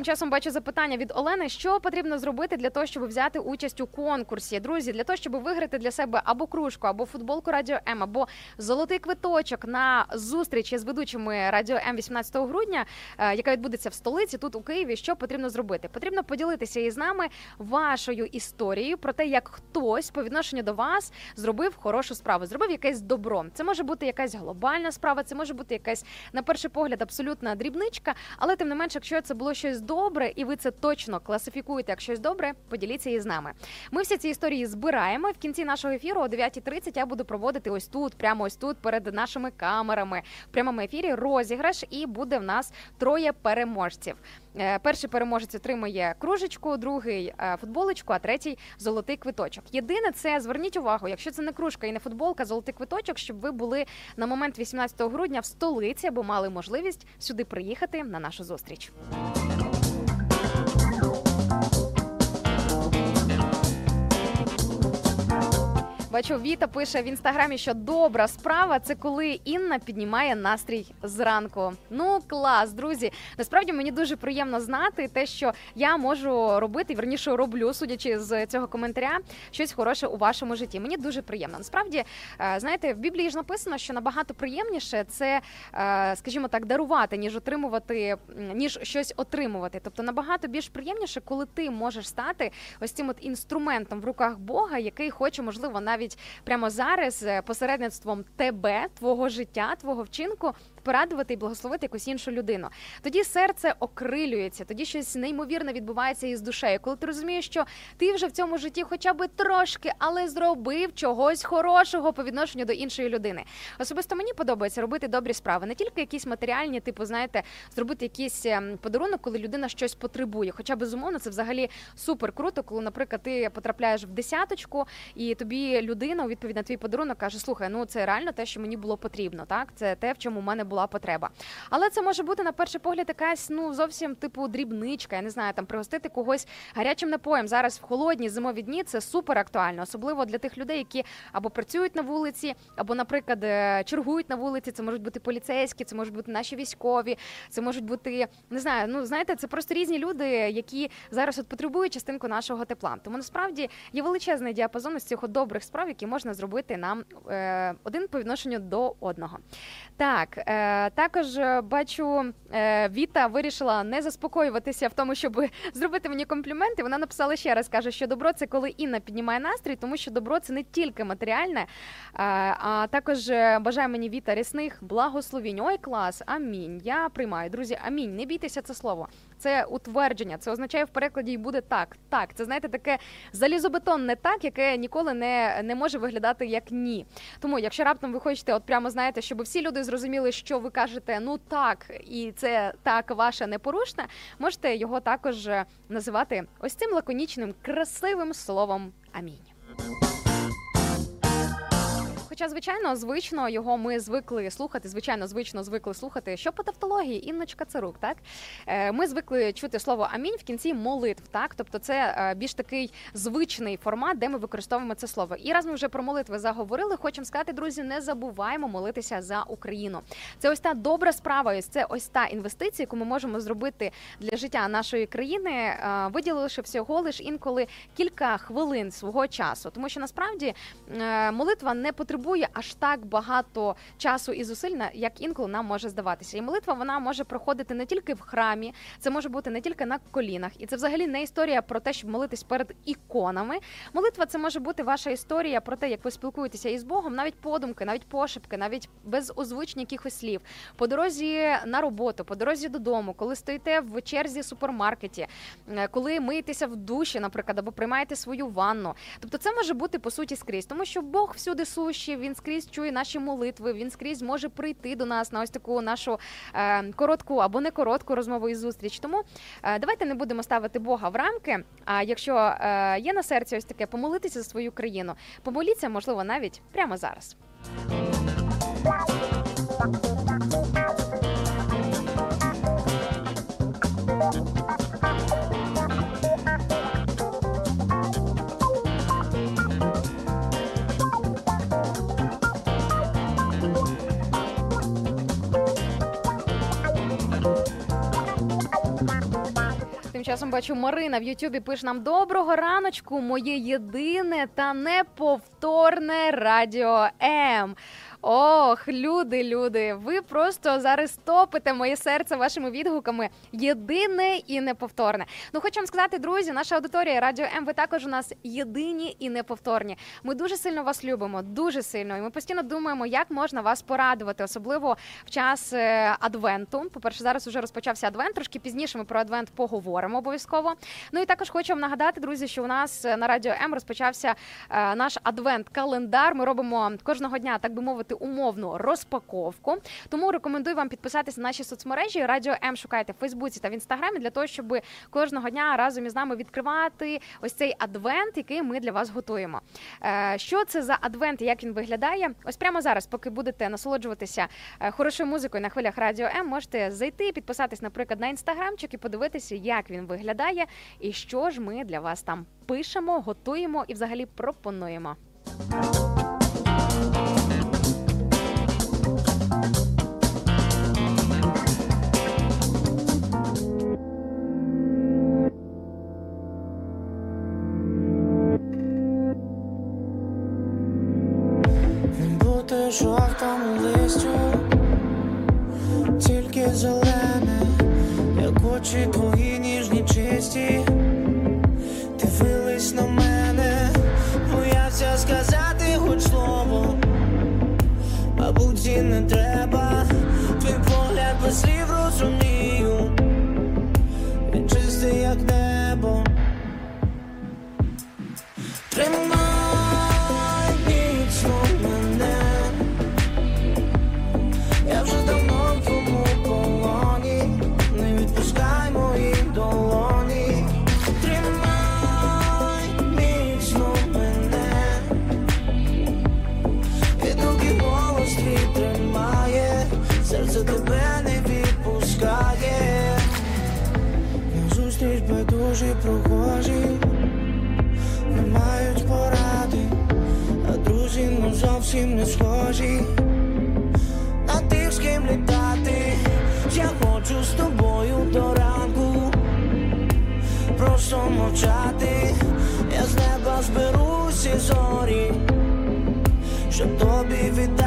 часом бачу запитання від Олени: що потрібно зробити для того, щоб взяти участь у конкурсі? Друзі, для того, щоб виграти для себе або кружку, або футболку Радіо М, або золотий квиточок на зустріч із ведучими Радіо М 18 грудня, е, яка відбудеться в столиці, тут у Києві. Що потрібно зробити? Потрібно поділитися із нами вашою історією про те, як хтось по відношенню до вас зробив хорошу справу, зробив якесь добро. Це може бути якась глобальна справа, це може бути якась на перший погляд абсолютна дрібничка, але тим не менше, якщо це було щось добре, і ви це точно класифікуєте як щось добре, поділіться із нами. Ми всі ці історії збираємо. В кінці нашого ефіру о 9.30 я буду проводити ось тут, прямо ось тут, перед нашими камерами, в прямому ефірі розіграш, і буде в нас троє переможців. Е, Перший переможець отримує кружечку, другий е, футболочку, а третій золотий квиточок. Єдине, це зверніть увагу, якщо це не кружка і не футболка, золотий квиточок, щоб ви були на момент 18 грудня в столиці або мали можливість сюди приїхати на нашу зустріч. Бачу, Віта пише в інстаграмі, що добра справа це коли Інна піднімає настрій зранку. Ну клас, друзі. Насправді мені дуже приємно знати те, що я можу робити, вірніше роблю, судячи з цього коментаря, щось хороше у вашому житті. Мені дуже приємно. Насправді, е, знаєте, в Біблії ж написано, що набагато приємніше це, е, скажімо так, дарувати, ніж отримувати, ніж щось отримувати. Тобто набагато більш приємніше, коли ти можеш стати ось цим от інструментом в руках Бога, який хоче, можливо, навіть прямо зараз е, посередництвом тебе, твого життя, твого вчинку порадувати і благословити якусь іншу людину. Тоді серце окрилюється, тоді щось неймовірне відбувається із душею. Коли ти розумієш, що ти вже в цьому житті хоча б трошки, але зробив чогось хорошого по відношенню до іншої людини. Особисто мені подобається робити добрі справи, не тільки якісь матеріальні, типу, знаєте, зробити якийсь ем, подарунок, коли людина щось потребує. Хоча безумовно це взагалі супер круто, коли, наприклад, ти потрапляєш в десяточку, і тобі людина у відповідь на твій подарунок каже: Слухай, ну це реально те, що мені було потрібно. Так, це те, в чому в мене була потреба. Але це може бути на перший погляд якась ну зовсім типу дрібничка. Я не знаю, там пригостити когось гарячим напоєм. Зараз в холодні зимові дні це супер актуально, особливо для тих людей, які або працюють на вулиці, або, наприклад, е, чергують на вулиці. Це можуть бути поліцейські, це можуть бути наші військові, це можуть бути не знаю. Ну знаєте, це просто різні люди, які зараз от потребують частинку нашого тепла. Тому насправді є величезний діапазон із цих добрих справ, які можна зробити нам е, один по відношенню до одного. Так, е, також е, бачу, е, Віта вирішила не заспокоюватися в тому, щоб зробити мені компліменти. Вона написала ще раз, каже, що добро це коли Інна піднімає настрій, тому що добро це не тільки матеріальне, е, а також е, бажає мені Віта рясних благословінь. Ой, клас, амінь. Я приймаю. Друзі, амінь. Не бійтеся це слово. Це утвердження. Це означає в перекладі і буде так. Так, це знаєте, таке залізобетонне так, яке ніколи не, не може виглядати як ні. Тому, якщо раптом ви хочете, от прямо знаєте, щоб всі люди зрозуміли, що ви кажете, ну так, і це так ваше непорушне, можете його також е, називати ось цим лаконічним, красивим словом амінь. Хоча, звичайно, звично його ми звикли слухати. Звичайно, звично звикли слухати, що по тавтології Інночка Царук, так Е, ми звикли чути слово амінь в кінці молитв. Так, тобто це е, більш такий звичний формат, де ми використовуємо це слово. І раз ми вже про молитви заговорили, хочемо сказати, друзі, не забуваємо молитися за Україну. Це ось та добра справа, ось це ось та інвестиція, яку ми можемо зробити для життя нашої країни, е, виділивши всього лиш інколи кілька хвилин свого часу, тому що насправді молитва не потребує аж так багато часу і зусиль, як інколи нам може здаватися. І молитва вона може проходити не тільки в храмі, це може бути не тільки на колінах, і це взагалі не історія про те, щоб молитись перед іконами. Молитва це може бути ваша історія про те, як ви спілкуєтеся із Богом, навіть подумки, навіть пошепки, навіть без озвучення якихось слів. По дорозі на роботу, по дорозі додому, коли стоїте в черзі супермаркеті, е, коли миєтеся в душі, наприклад, або приймаєте свою ванну. Тобто це може бути по суті скрізь, тому що Бог всюди він скрізь чує наші молитви, він скрізь може прийти до нас на ось таку нашу е, коротку або не коротку розмову і зустріч. Тому е, давайте не будемо ставити Бога в рамки. А якщо е, є на серці ось таке, помолитися за свою країну, помоліться, можливо, навіть прямо зараз. Тим часом бачу, Марина в Ютубі пише нам доброго раночку, моє єдине та неповторне радіо М. Ох, люди, люди, ви просто зараз топите моє серце вашими відгуками. Єдине і неповторне. Ну, хочу вам сказати, друзі, наша аудиторія Радіо М, ви також у нас єдині і неповторні. Ми дуже сильно вас любимо, дуже сильно. І ми постійно думаємо, як можна вас порадувати, особливо в час е, адвенту. По-перше, зараз вже розпочався адвент. Трошки пізніше ми про адвент поговоримо обов'язково. Ну і також хочу вам нагадати, друзі, що у нас е, на радіо М розпочався е, наш адвент-календар. Ми робимо кожного дня, так би мовити, умовну розпаковку. Тому рекомендую вам підписатися на наші соцмережі. Радіо М шукайте в Фейсбуці та в інстаграмі для того, щоб кожного дня разом із нами відкривати ось цей адвент, який ми для вас готуємо. Е, Що це за адвент як він виглядає? Ось прямо зараз, поки будете насолоджуватися е, хорошою музикою на хвилях Радіо М, можете зайти, підписатись, наприклад, на інстаграмчик і подивитися, як він виглядає, і що ж ми для вас там пишемо, готуємо і взагалі пропонуємо. Жовтому листю, тільки зелене, як очі твої ніжні чисті, мовчати. Я з неба зберу всі зорі, щоб тобі віддати.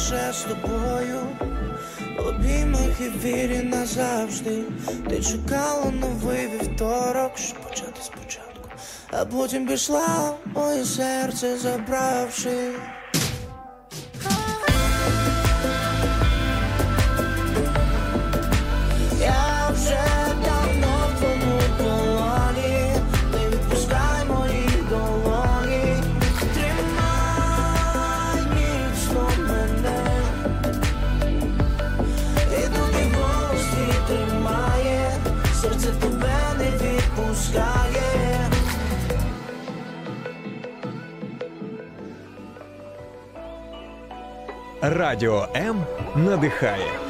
Лише з тобою. Обіймах і вірі назавжди Ти чекала новий вівторок, щоб почати спочатку, а потім пішла моє серце забравши. Радіо М надихає.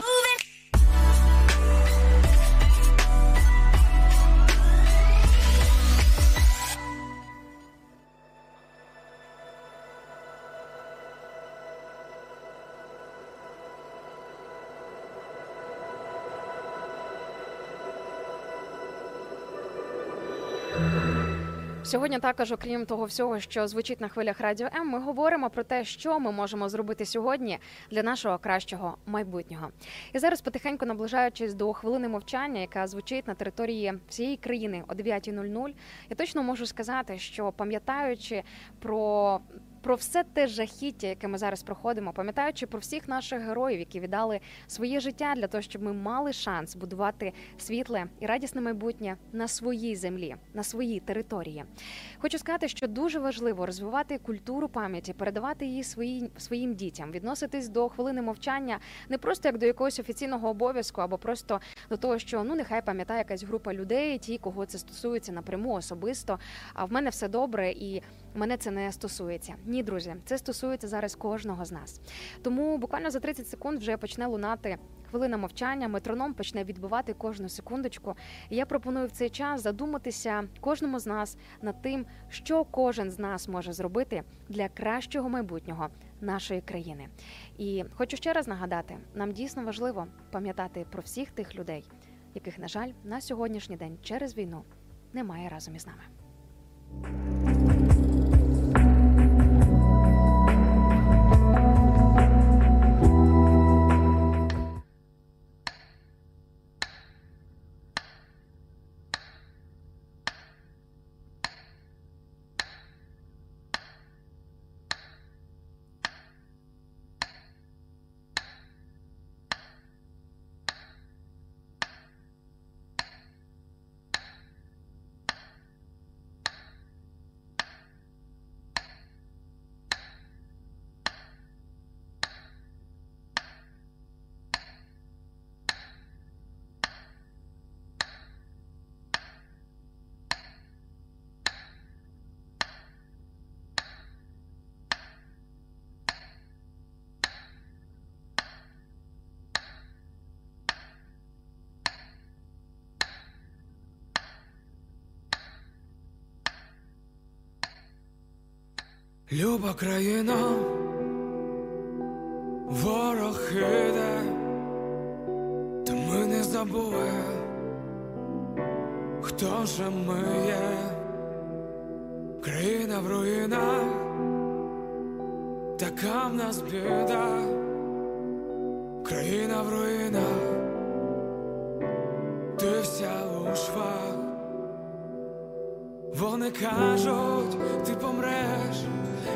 Сьогодні також, окрім того всього, що звучить на хвилях радіо М, ми говоримо про те, що ми можемо зробити сьогодні для нашого кращого майбутнього. І зараз, потихеньку наближаючись до хвилини мовчання, яка звучить на території всієї країни о 9.00, я точно можу сказати, що пам'ятаючи про про все те жахіття, яке ми зараз проходимо, пам'ятаючи про всіх наших героїв, які віддали своє життя для того, щоб ми мали шанс будувати світле і радісне майбутнє на своїй землі, на своїй території. Хочу сказати, що дуже важливо розвивати культуру пам'яті, передавати її свої, своїм дітям, відноситись до хвилини мовчання не просто як до якогось офіційного обов'язку, або просто до того, що ну нехай пам'ятає якась група людей, ті, кого це стосується напряму особисто. А в мене все добре і мене це не стосується. Ні, друзі, це стосується зараз кожного з нас. Тому буквально за 30 секунд вже почне лунати хвилина мовчання, метроном почне відбивати кожну секундочку. І я пропоную в цей час задуматися кожному з нас над тим, що кожен з нас може зробити для кращого майбутнього нашої країни. І хочу ще раз нагадати: нам дійсно важливо пам'ятати про всіх тих людей, яких, на жаль, на сьогоднішній день через війну немає разом із нами. Люба країна, ворог іде, та ми не забули, хто же ми є, країна в руїнах, така в нас біда, країна в руїнах, ти вся у швах. Вони кажуть, ти помреш,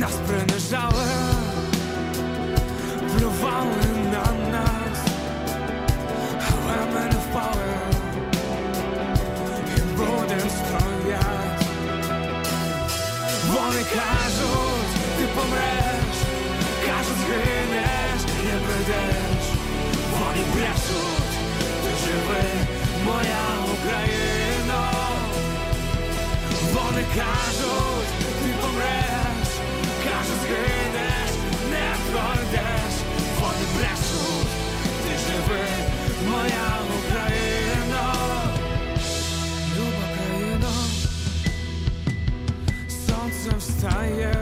Нас принижали, плювали на нас, але ми не впали і будем стоять. Вони кажуть, ти помреш, кажуть, згинеш, не прийдеш. Вони брешуть, ти живи, моя Україна. Вони кажуть, кажуть, не пройдеш. Вони брешуть, ти живи, моя Україна. Люба країна сонце встає,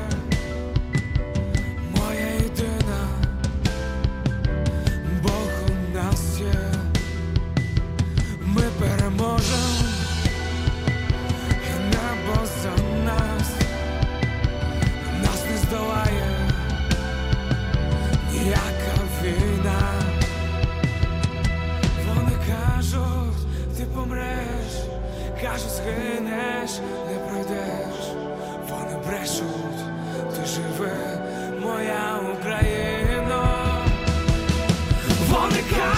кажуть, згинеш, не пройдеш. Вони брешуть, ти живе, моя Україна. Вони кажуть,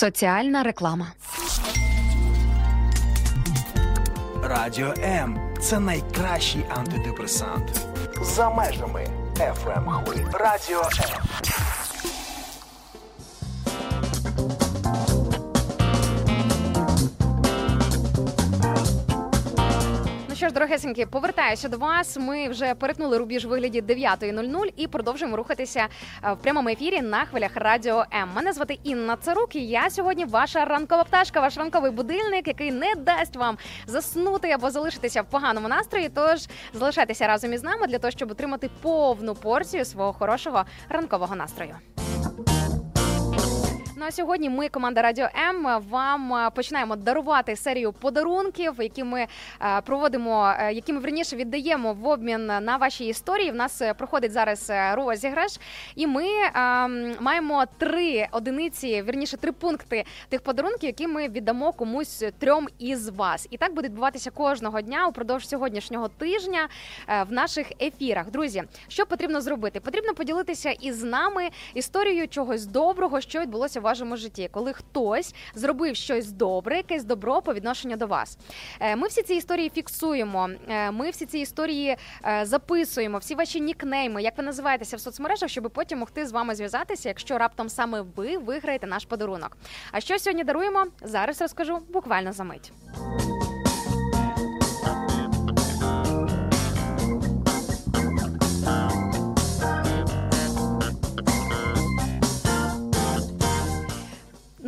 Соціальна реклама. Радіо М це найкращий антидепресант. За межами FM хвиль. Радіо М. що ж, дорогесенькі, повертаюся до вас. Ми вже перетнули рубіж вигляді 9.00 і продовжуємо рухатися е, в прямому ефірі на хвилях Радіо М. Мене звати Інна Царук, і я сьогодні ваша ранкова пташка, ваш ранковий будильник, який не дасть вам заснути або залишитися в поганому настрої. Тож залишайтеся разом із нами для того, щоб отримати повну порцію свого хорошого ранкового настрою. Ну а сьогодні ми, команда Радіо М, вам е, починаємо дарувати серію подарунків, які ми е, проводимо, е, які ми верніше віддаємо в обмін на ваші історії. В нас проходить зараз розіграш, і ми маємо три одиниці, вірніше три пункти тих подарунків, які ми віддамо комусь трьом із вас. І так буде відбуватися кожного дня упродовж сьогоднішнього тижня в наших ефірах. Друзі, що потрібно зробити? Потрібно поділитися із нами історією чогось доброго, що відбулося в вашому житті, коли хтось зробив щось добре, якесь добро по відношенню до вас. Е, Ми всі ці історії фіксуємо. е, Ми всі ці історії е, записуємо, всі ваші нікнейми, як ви називаєтеся в соцмережах, щоб потім могти з вами зв'язатися, якщо раптом саме ви виграєте наш подарунок. А що сьогодні даруємо? Зараз розкажу буквально за мить.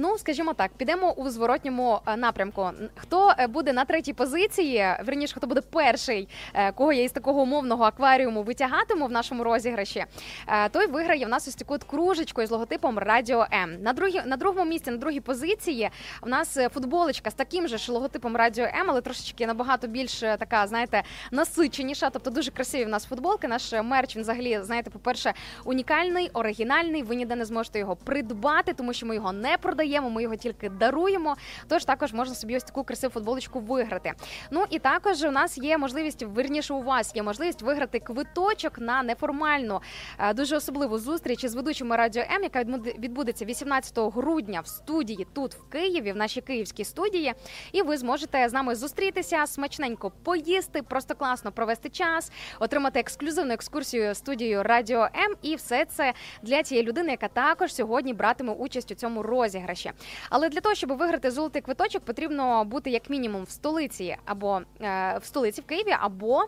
Ну, скажімо так, підемо у зворотньому е, напрямку. Хто е, буде на третій позиції, верніше, хто буде перший, е, кого я із такого умовного акваріуму витягатиму в нашому розіграші, е, той виграє в нас ось таку от кружечку із логотипом Радіо М. На другі, на другому місці, на другій позиції, в нас е, футболочка з таким же ж логотипом Радіо М, але трошечки набагато більш е, така, знаєте, насиченіша. Тобто дуже красиві в нас футболки. Наш е, мерч він взагалі, знаєте, по-перше, унікальний, оригінальний. Ви ніде не зможете його придбати, тому що ми його не продаємо. Ми його тільки даруємо. Тож також можна собі ось таку красиву футболочку виграти. Ну і також у нас є можливість, верніше, у вас є можливість виграти квиточок на неформальну, е, дуже особливу зустріч із ведучими радіо М, яка відбуде- відбудеться 18 грудня в студії тут в Києві, в нашій київській студії. І ви зможете з нами зустрітися, смачненько поїсти, просто класно провести час, отримати ексклюзивну екскурсію студією Радіо М. І все це для тієї людини, яка також сьогодні братиме участь у цьому розіграші. Але для того, щоб виграти золотий квиточок, потрібно бути як мінімум в столиці або е, в столиці в Києві, або е,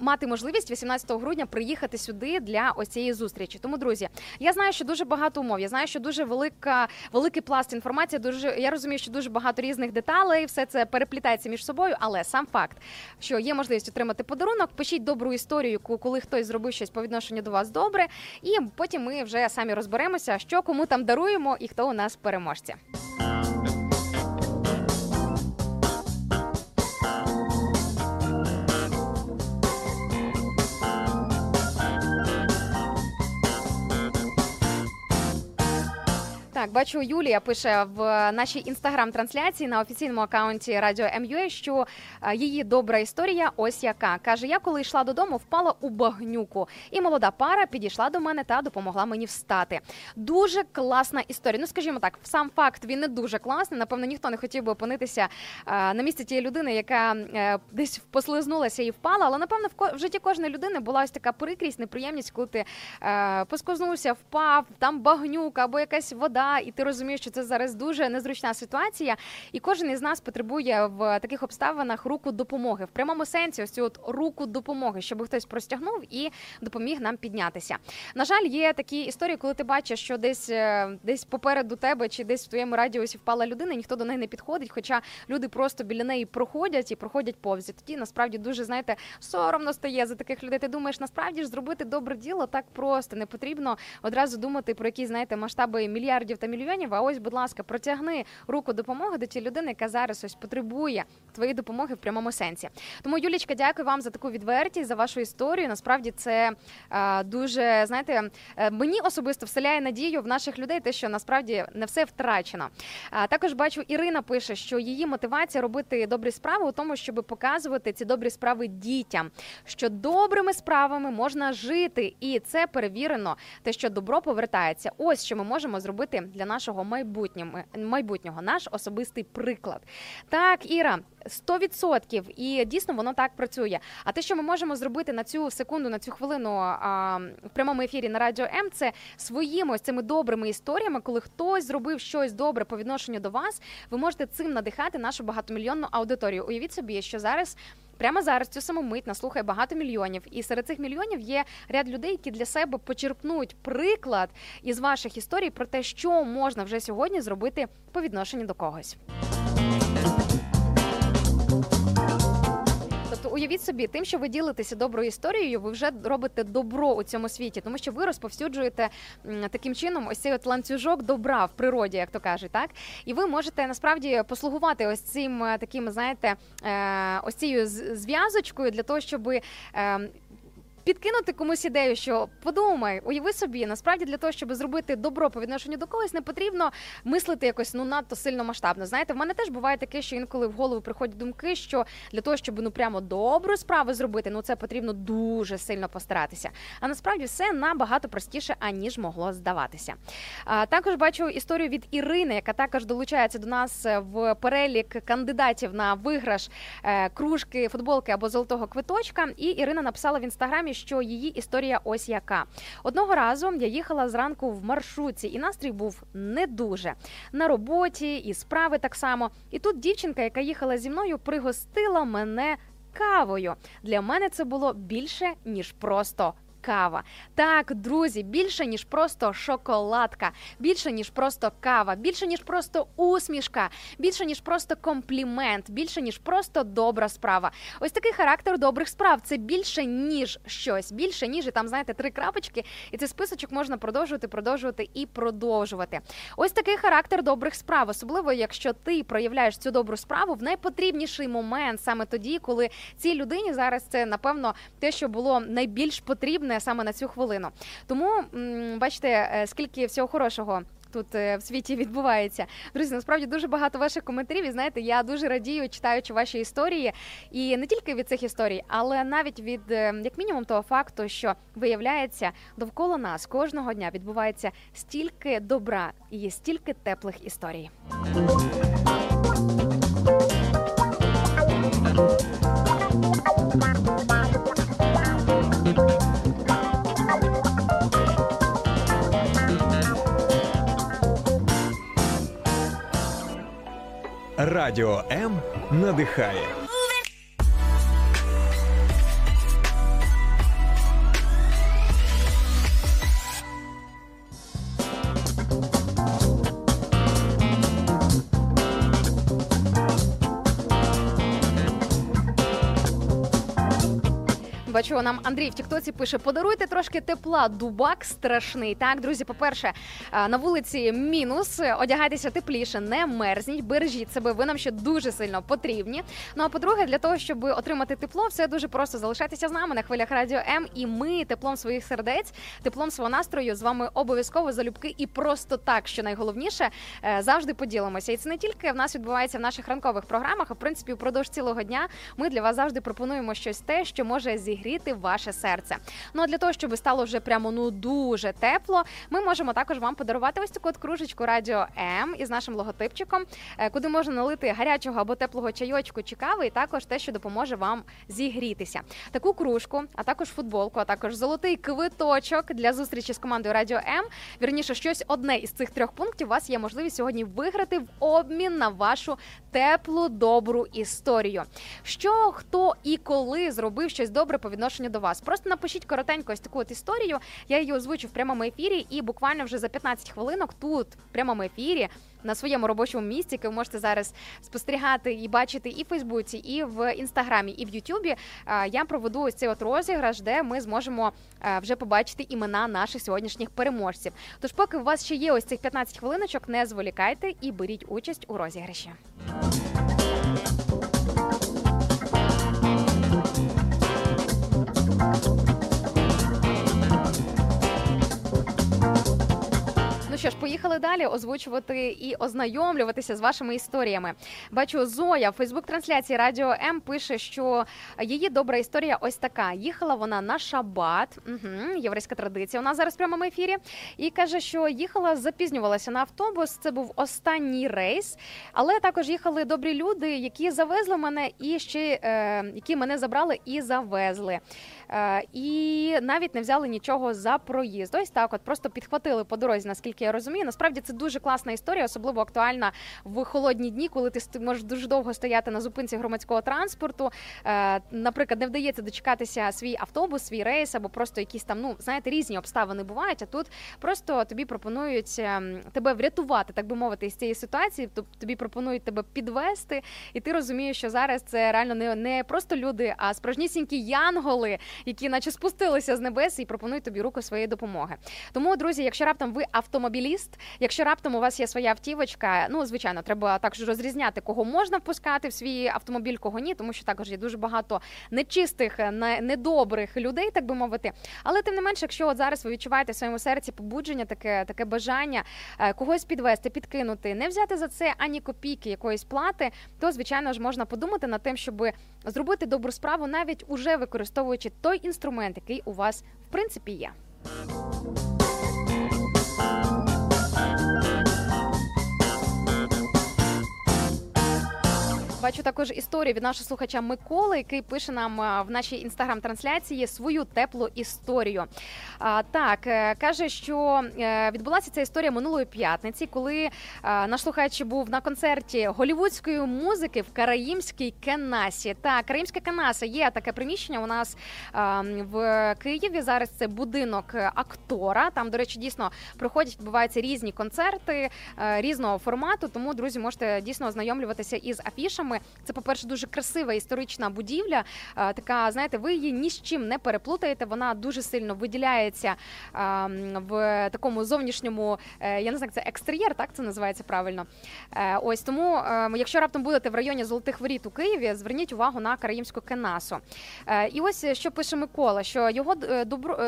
мати можливість 18 грудня приїхати сюди для ось цієї зустрічі. Тому, друзі, я знаю, що дуже багато умов. Я знаю, що дуже велика, великий пласт інформації. Дуже я розумію, що дуже багато різних деталей. Все це переплітається між собою. Але сам факт, що є можливість отримати подарунок, пишіть добру історію, коли хтось зробив щось по відношенню до вас добре, і потім ми вже самі розберемося, що кому там даруємо і хто у нас переможці. Так, бачу, Юлія пише в нашій інстаграм-трансляції на офіційному акаунті Радіо МЮА, що е, її добра історія ось яка. Каже, я коли йшла додому, впала у багнюку, і молода пара підійшла до мене та допомогла мені встати. Дуже класна історія. Ну, скажімо так, сам факт він не дуже класний. Напевно, ніхто не хотів би опинитися е, на місці тієї людини, яка е, десь послизнулася і впала. Але напевно в житті кожної людини була ось така прикрість, неприємність, коли ти е, поскознувся, впав, там багнюка або якась вода, і ти розумієш, що це зараз дуже незручна ситуація. І кожен із нас потребує в таких обставинах руку допомоги. В прямому сенсі, ось цю от руку допомоги, щоб хтось простягнув і допоміг нам піднятися. На жаль, є такі історії, коли ти бачиш, що десь е, десь попереду тебе чи десь в твоєму радіусі впала людина, і ніхто до неї не підходить, хоча люди просто біля неї проходять і проходять повз. І Тоді насправді дуже знаєте соромно стає за таких людей. Ти думаєш, насправді ж зробити добре діло так просто. Не потрібно одразу думати про якісь знаєте масштаби мільярдів та мільйонів. А ось, будь ласка, протягни руку допомоги до тієї людини, яка зараз ось потребує твоєї допомоги в прямому сенсі. Тому, Юлічка, дякую вам за таку відвертість, за вашу історію. Насправді це е, дуже знаєте, е, мені особисто вселяє надію в наших людей, те, що насправді не все втрачено. А також бачу, Ірина пише, що її мотивація робити добрі справи у тому, щоб показувати ці добрі справи дітям, що добрими справами можна жити, і це перевірено, те, що добро повертається. Ось що ми можемо зробити для нашого майбутнього, майбутнього наш особистий приклад. Так, Іра. 100% і дійсно воно так працює. А те, що ми можемо зробити на цю секунду, на цю хвилину а, в прямому ефірі на радіо М, це своїми ось цими добрими історіями, коли хтось зробив щось добре по відношенню до вас, ви можете цим надихати нашу багатомільйонну аудиторію. Уявіть собі, що зараз. Прямо зараз цю саму мить наслухає багато мільйонів, і серед цих мільйонів є ряд людей, які для себе почерпнуть приклад із ваших історій про те, що можна вже сьогодні зробити по відношенню до когось. Тобто уявіть собі, тим, що ви ділитеся доброю історією, ви вже робите добро у цьому світі, тому що ви розповсюджуєте таким чином ось цей от ланцюжок добра в природі, як то кажуть, так? І ви можете насправді послугувати ось цим е, таким, знаєте, е, ось цією зв'язочкою для того, щоб підкинути комусь ідею, що подумай, уяви собі, насправді для того, щоб зробити добро по відношенню до когось, не потрібно мислити якось ну надто сильно масштабно. Знаєте, в мене теж буває таке, що інколи в голову приходять думки, що для того, щоб ну прямо добру справу зробити, ну це потрібно дуже сильно постаратися. А насправді все набагато простіше, аніж могло здаватися. А, також бачу історію від Ірини, яка також долучається до нас е, в перелік кандидатів на виграш е, кружки, футболки або золотого квиточка. І Ірина написала в інстаграмі, що її історія ось яка. Одного разу я їхала зранку в маршрутці, і настрій був не дуже на роботі, і справи так само. І тут дівчинка, яка їхала зі мною, пригостила мене кавою. Для мене це було більше ніж просто. Кава, так, друзі, більше ніж просто шоколадка, більше ніж просто кава, більше ніж просто усмішка, більше ніж просто комплімент, більше ніж просто добра справа. Ось такий характер добрих справ. Це більше ніж щось, більше ніж і там знаєте три крапочки, і цей списочок можна продовжувати, продовжувати і продовжувати. Ось такий характер добрих справ, особливо якщо ти проявляєш цю добру справу в найпотрібніший момент, саме тоді, коли цій людині зараз це напевно те, що було найбільш потрібне саме на цю хвилину. Тому бачите, е, скільки всього хорошого тут е, в світі відбувається. Друзі, насправді дуже багато ваших коментарів. І знаєте, я дуже радію, читаючи ваші історії, і не тільки від цих історій, але навіть від е, як мінімум того факту, що виявляється, довкола нас кожного дня відбувається стільки добра і стільки теплих історій. Радіо М надихає. Бачу, нам Андрій в Тіктоці пише: подаруйте трошки тепла. Дубак страшний. Так, друзі, по-перше, на вулиці мінус. Одягайтеся тепліше, не мерзніть, бережіть себе. Ви нам ще дуже сильно потрібні. Ну а по-друге, для того, щоб отримати тепло, все дуже просто залишайтеся з нами на хвилях радіо М. І ми теплом своїх сердець, теплом свого настрою з вами обов'язково залюбки і просто так, що найголовніше, е, завжди поділимося. І це не тільки в нас відбувається в наших ранкових програмах, а в принципі впродовж цілого дня ми для вас завжди пропонуємо щось те, що може зігріти ваше серце. Ну а для того, щоб стало вже прямо ну дуже тепло, ми можемо також вам подарувати ось таку от кружечку радіо М із нашим логотипчиком, е, куди можна налити гарячого або теплого чайочку чи кави, і також те, що допоможе вам зігрітися. Таку кружку, а також футболку, а також золотий квиточок для зустрічі з командою Радіо М. Вірніше, щось одне із цих трьох пунктів у вас є можливість сьогодні виграти в обмін на вашу теплу добру історію. Що хто і коли зробив щось добре по відношенню до вас? Просто напишіть коротенько ось таку от історію. Я її озвучу в прямому ефірі, і буквально вже за 15 хвилинок тут в прямому ефірі. На своєму робочому місці, яке ви можете зараз спостерігати і бачити і в Фейсбуці, і в інстаграмі, і в Ютубі. Я проведу ось цей от розіграш, де ми зможемо вже побачити імена наших сьогоднішніх переможців. Тож, поки у вас ще є ось цих 15 хвилиночок, не зволікайте і беріть участь у розіграші. Що ж, поїхали далі озвучувати і ознайомлюватися з вашими історіями. Бачу, Зоя в Фейсбук-трансляції Радіо М пише, що її добра історія ось така. Їхала вона на шабат, угу, єврейська традиція. У нас зараз в прямому ефірі. І каже, що їхала, запізнювалася на автобус. Це був останній рейс, але також їхали добрі люди, які завезли мене і ще е, які мене забрали і завезли. Е, і навіть не взяли нічого за проїзд. Ось так, от просто підхватили по дорозі, наскільки я розумію. Насправді це дуже класна історія, особливо актуальна в холодні дні, коли ти можеш дуже довго стояти на зупинці громадського транспорту. Е, Наприклад, не вдається дочекатися свій автобус, свій рейс, або просто якісь там, ну знаєте, різні обставини бувають. А тут просто тобі пропонують ем, тебе врятувати, так би мовити, із цієї ситуації. Тоб- Тобі пропонують тебе підвести, і ти розумієш, що зараз це реально не, не просто люди, а справжнісінькі янголи, які наче спустилися з небес і пропонують тобі руку своєї допомоги. Тому, друзі, якщо раптом ви автомобіліст, якщо раптом у вас є своя автівочка, ну звичайно, треба також розрізняти, кого можна впускати в свій автомобіль, кого ні, тому що також є дуже багато нечистих, недобрих людей, так би мовити. Але тим не менше, якщо от зараз ви відчуваєте в своєму серці побудження, таке таке бажання е, когось підвести, підкинути, не взяти за це ані копійки якоїсь плати, то звичайно ж можна подумати над тим, щоб зробити добру справу, навіть уже використовуючи той інструмент, який у вас в принципі є. Бачу також історію від нашого слухача Миколи, який пише нам в нашій інстаграм-трансляції свою теплу історію. Так е, каже, що е, відбулася ця історія минулої п'ятниці, коли е, наш слухач був на концерті голівудської музики в Караїмській Кенасі. Так, Караїмська Кенаса є таке приміщення у нас в Києві. Зараз це будинок е, актора. Там, до речі, дійсно проходять, відбуваються різні концерти е, різного формату. Тому, друзі, можете дійсно ознайомлюватися із афішами. Це, по-перше, дуже красива історична будівля. Така, знаєте, ви її ні з чим не переплутаєте. Вона дуже сильно виділяється в такому зовнішньому, е, я не знаю, це екстер'єр, так це називається правильно. Е, Ось тому, е, якщо раптом будете в районі Золотих Воріт у Києві, зверніть увагу на Караїмську кенасу. І ось що пише Микола, що його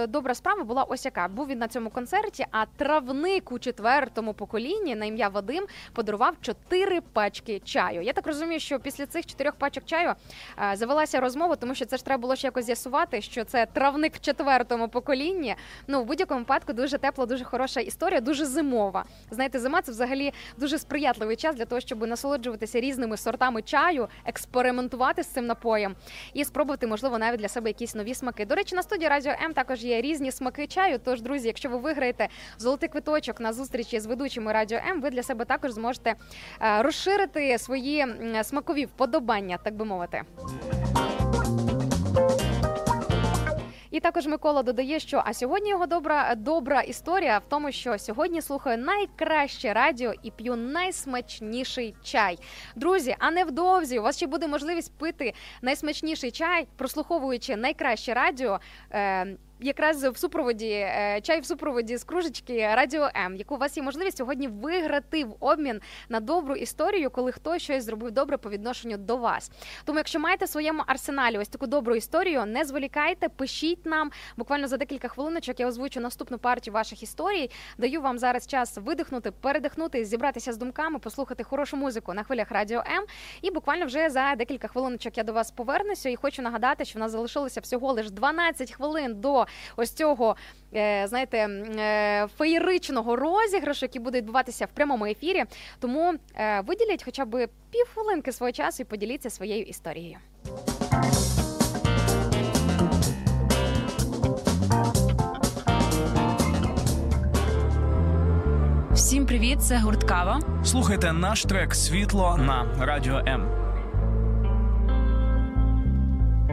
добра справа була ось яка. Був він на цьому концерті, а травник у четвертому поколінні на ім'я Вадим подарував чотири пачки чаю. Я так розумію, що після цих чотирьох пачок чаю е, завелася розмова, тому що це ж треба було ще якось з'ясувати, що це травник в четвертому поколінні. Ну в будь-якому випадку дуже тепла, дуже хороша історія, дуже зимова. Знаєте, зима це взагалі дуже сприятливий час для того, щоб насолоджуватися різними сортами чаю, експериментувати з цим напоєм і спробувати, можливо, навіть для себе якісь нові смаки. До речі, на студії Радіо М також є різні смаки чаю. Тож, друзі, якщо ви виграєте золотий квиточок на зустрічі з ведучими Радіо М, ви для себе також зможете е, розширити свої м, смакові вподобання, так би мовити. І також Микола додає, що а сьогодні його добра добра історія в тому, що сьогодні слухаю найкраще радіо і п'ю найсмачніший чай. Друзі, а невдовзі у вас ще буде можливість пити найсмачніший чай, прослуховуючи найкраще радіо. Е, Якраз в супроводі е, чай в супроводі з кружечки Радіо М, яку у вас є можливість сьогодні виграти в обмін на добру історію, коли хтось щось зробив добре по відношенню до вас. Тому, якщо маєте в своєму арсеналі ось таку добру історію, не зволікайте, пишіть нам буквально за декілька хвилиночок. Я озвучу наступну партію ваших історій. Даю вам зараз час видихнути, передихнути, зібратися з думками, послухати хорошу музику на хвилях Радіо М. І буквально вже за декілька хвилиночок я до вас повернуся. І хочу нагадати, що в нас залишилося всього лише 12 хвилин до ось цього. е, Знаєте, е, феєричного розіграшу, який буде відбуватися в прямому ефірі. Тому е, виділіть хоча б півхвилинки свого часу і поділіться своєю історією. Всім привіт, це гурт Кава. Слухайте наш трек Світло на Радіо М.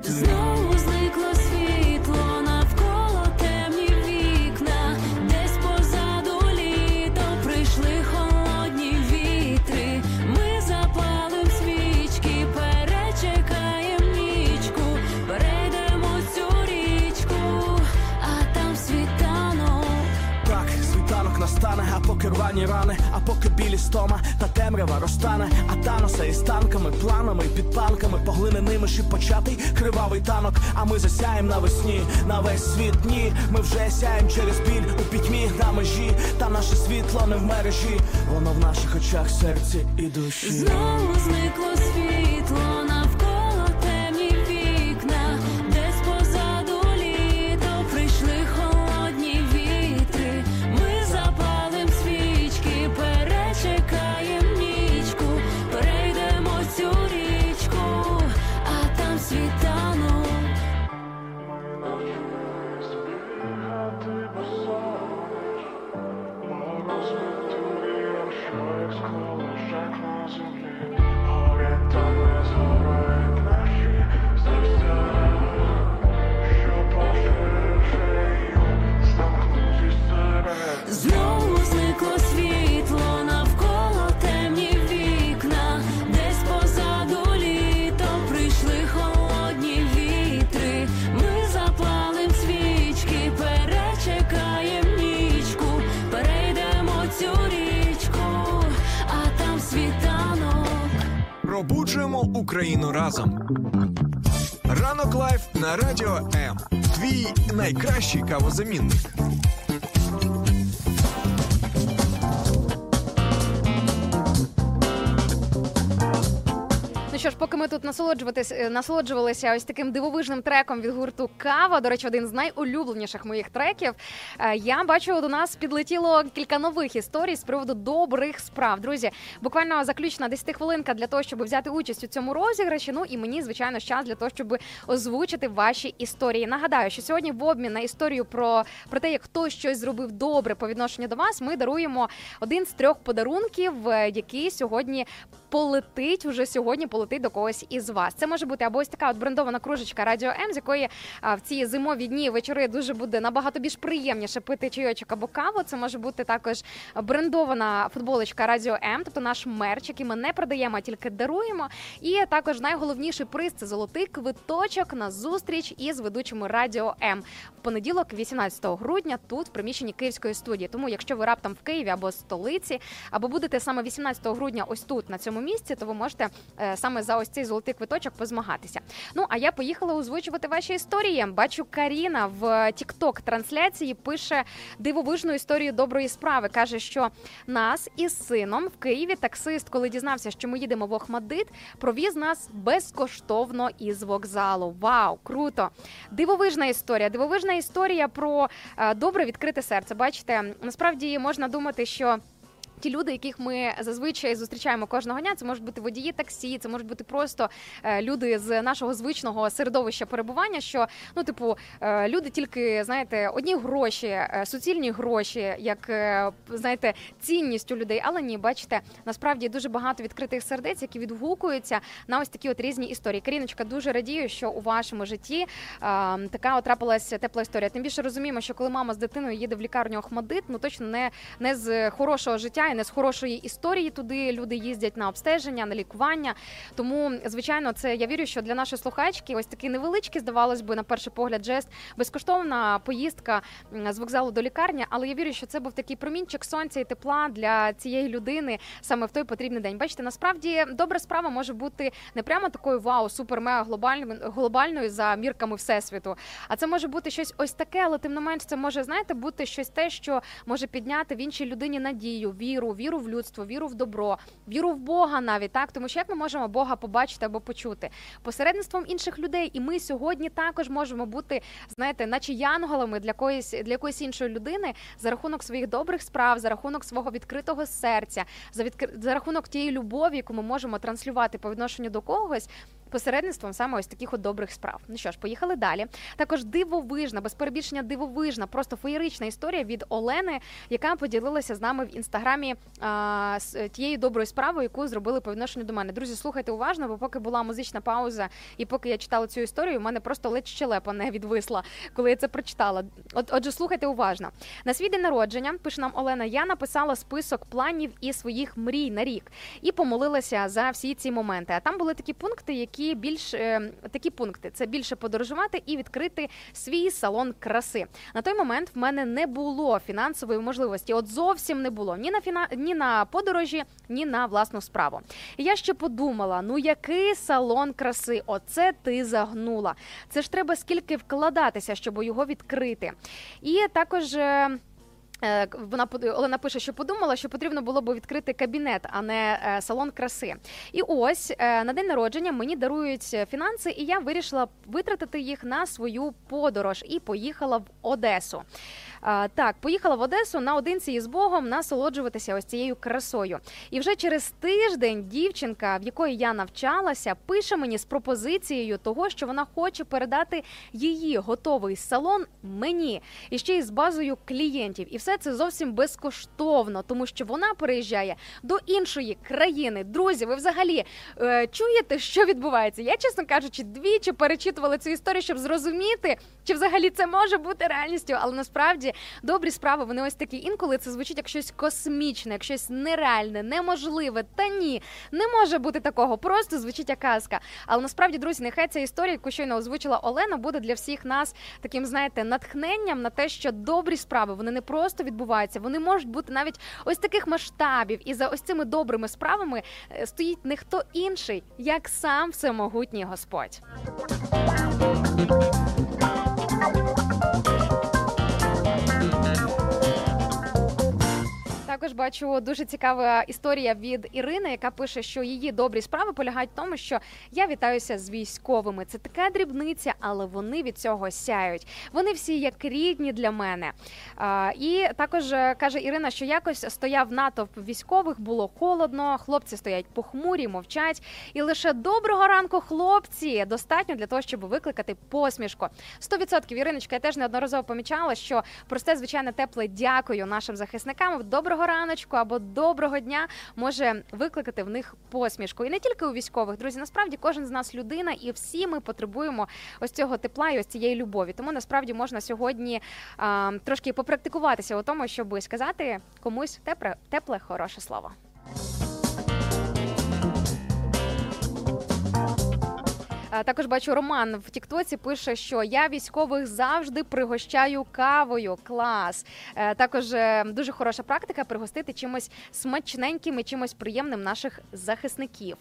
йти Знову зникло світло поки рвані рани, а поки білі стома та темрява розтане, а таноса із танками, планами під панками поглиненими шипочатий кривавий танок. А ми засяєм навесні, на весь світ ні. Ми вже сяєм через біль у пітьмі на межі, та наше світло не в мережі, воно в наших очах, серці і душі. Знову зникло світло найкращий кавозамінник. Насолоджуватись, е, насолоджувалися ось таким дивовижним треком від гурту Кава, до речі, один з найулюбленіших моїх треків. е, Я бачу, до нас підлетіло кілька нових історій з приводу добрих справ. Друзі, буквально заключна 10 хвилинка для того, щоб взяти участь у цьому розіграші. Ну і мені, звичайно, час для того, щоб озвучити ваші історії. Нагадаю, що сьогодні в обмін на історію про, про те, як хтось щось зробив добре по відношенню до вас, ми даруємо один з трьох подарунків, е, який сьогодні полетить уже сьогодні. Полетить до когось із вас. Це може бути або ось така от брендована кружечка Радіо М, з якої в ці зимові дні вечори дуже буде набагато більш приємніше пити чайочок або каву. Це може бути також брендована футболочка Радіо М, тобто наш мерч, який ми не продаємо, а тільки даруємо. І також найголовніший приз це золотий квиточок на зустріч із ведучими Радіо М понеділок, 18 грудня, тут в приміщенні Київської студії. Тому, якщо ви раптом в Києві або столиці, або будете саме 18 грудня, ось тут на цьому місці, то ви можете е, саме за ось цей золотий квиточок позмагатися. Ну а я поїхала озвучувати ваші історії. Бачу, Каріна в тікток трансляції пише дивовижну історію доброї справи. каже, що нас із сином в Києві таксист, коли дізнався, що ми їдемо в Охмадит, провіз нас безкоштовно із вокзалу. Вау, круто! Дивовижна історія. Дивовижна історія про е, добре відкрите серце. Бачите, насправді можна думати, що. Ті люди, яких ми зазвичай зустрічаємо кожного дня, це можуть бути водії таксі, це можуть бути просто е, люди з нашого звичного середовища перебування. Що ну, типу, е, люди тільки знаєте, одні гроші, е, суцільні гроші, як знаєте, цінність у людей. Але ні, бачите, насправді дуже багато відкритих сердець, які відгукуються на ось такі от різні історії. Каріночка, дуже радію, що у вашому житті така от тепла історія. Тим більше розуміємо, що коли мама з дитиною їде в лікарню Охмадит, ну точно не, не з хорошого життя і не з хорошої історії. Туди люди їздять на обстеження, на лікування. Тому, звичайно, це я вірю, що для нашої слухачки ось такий невеличкий, здавалось би, на перший погляд, жест безкоштовна поїздка з вокзалу до лікарні. Але я вірю, що це був такий промінчик сонця і тепла для цієї людини саме в той потрібний день. Бачите, насправді добра справа може бути не прямо такою вау, супер мега глобальною глобальною за мірками всесвіту. А це може бути щось ось таке, але тим не менш, це може знаєте бути щось те, що може підняти в іншій людині надію, віру, віру в людство, віру в добро, віру в Бога навіть так. Тому що як ми можемо Бога побачити або почути посередництвом інших людей, і ми сьогодні також можемо бути, знаєте, наче янголами для якоїсь для якоїсь іншої людини за рахунок своїх добрих справ, за рахунок свого відкритого серця, за відкри... за рахунок тієї любові, яку ми можемо транслювати по відношенню до когось. Посередництвом саме ось таких от добрих справ. Ну що ж, поїхали далі. Також дивовижна, без перебільшення дивовижна, просто феєрична історія від Олени, яка поділилася з нами в інстаграмі а, з тією доброю справою, яку зробили по відношенню до мене. Друзі, слухайте уважно, бо поки була музична пауза, і поки я читала цю історію, у мене просто ледь щелепа не відвисла, коли я це прочитала. От, отже, слухайте уважно. На свій день народження пише нам Олена. Я написала список планів і своїх мрій на рік і помолилася за всі ці моменти. А там були такі пункти, які більш е, такі пункти: це більше подорожувати і відкрити свій салон краси. На той момент в мене не було фінансової можливості. От зовсім не було ні на фіна... ні на подорожі, ні на власну справу. І я ще подумала: ну який салон краси? Оце ти загнула. Це ж треба скільки вкладатися, щоб його відкрити. І також. Е, Вона Олена пише, що подумала, що потрібно було б відкрити кабінет, а не е, салон краси. І ось е, на день народження мені дарують фінанси, і я вирішила витратити їх на свою подорож і поїхала в Одесу. Так, поїхала в Одесу наодинці із Богом насолоджуватися ось цією красою. І вже через тиждень дівчинка, в якої я навчалася, пише мені з пропозицією того, що вона хоче передати її готовий салон мені і ще й з базою клієнтів. І все це зовсім безкоштовно, тому що вона переїжджає до іншої країни. Друзі, ви взагалі е, чуєте, що відбувається? Я, чесно кажучи, двічі перечитувала цю історію, щоб зрозуміти, чи взагалі це може бути реальністю, але насправді добрі справи вони ось такі. Інколи це звучить як щось космічне, як щось нереальне, неможливе. Та ні, не може бути такого. Просто звучить як казка. Але насправді, друзі, нехай ця історія, яку щойно озвучила Олена, буде для всіх нас таким, знаєте, натхненням на те, що добрі справи вони не просто відбуваються, вони можуть бути навіть ось таких масштабів. І за ось цими добрими справами е, стоїть не хто інший, як сам всемогутній Господь. saco бачу дуже цікава історія від Ірини, яка пише, що її добрі справи полягають в тому, що я вітаюся з військовими. Це така дрібниця, але вони від цього сяють. Вони всі як рідні для мене. А, і також е, каже Ірина, що якось стояв натовп військових, було холодно. Хлопці стоять похмурі, мовчать. І лише доброго ранку, хлопці, достатньо для того, щоб викликати посмішку. 100% Іриночка, я теж неодноразово помічала, що просте, звичайне, тепле дякую нашим захисникам. Доброго раночку або доброго дня може викликати в них посмішку. І не тільки у військових, друзі. Насправді кожен з нас людина, і всі ми потребуємо ось цього тепла і ось цієї любові. Тому насправді можна сьогодні а, трошки попрактикуватися у тому, щоб сказати комусь тепле, тепле, хороше слово. Також бачу Роман в Тіктоці пише, що я військових завжди пригощаю кавою. Клас. Е, Також е, дуже хороша практика пригостити чимось смачненьким і чимось приємним наших захисників.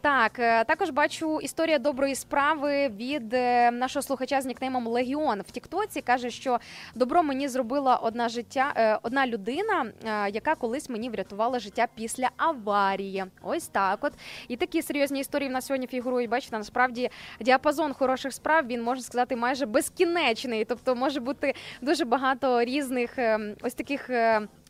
Так, е, також бачу історія доброї справи від е, нашого слухача з нікнеймом Легіон в Тіктоці. каже, що добро мені зробила одна життя, е, одна людина, е, яка колись мені врятувала життя після аварії. Ось так. От і такі серйозні історії в нас сьогодні фігурують. Бачите, насправді діапазон хороших справ він можна сказати майже безкінечний. Тобто може бути дуже багато різних е, ось таких.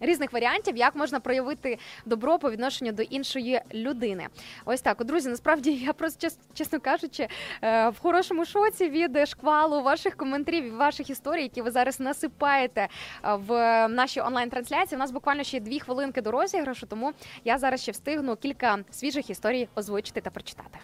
Різних варіантів, як можна проявити добро по відношенню до іншої людини. Ось так, друзі. Насправді я просто чесно кажучи, е, в хорошому шоці від шквалу ваших коментарів, ваших історій, які ви зараз насипаєте е, в нашій онлайн-трансляції. У нас буквально ще дві хвилинки до розіграшу, тому я зараз ще встигну кілька свіжих історій озвучити та прочитати.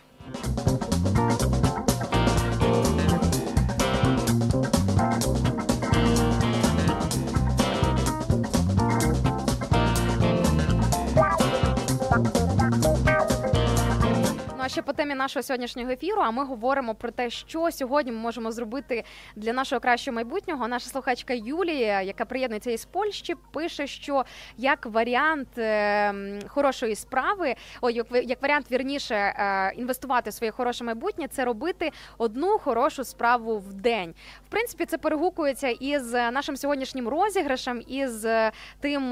Ну а ще по темі нашого сьогоднішнього ефіру. А ми говоримо про те, що сьогодні ми можемо зробити для нашого кращого майбутнього. Наша слухачка Юлія, яка приєднується із Польщі, пише, що як варіант е, хорошої справи, ой, як, як варіант вірніше е, інвестувати в своє хороше майбутнє, це робити одну хорошу справу в день. В принципі, це перегукується із нашим сьогоднішнім розіграшем, із е, тим,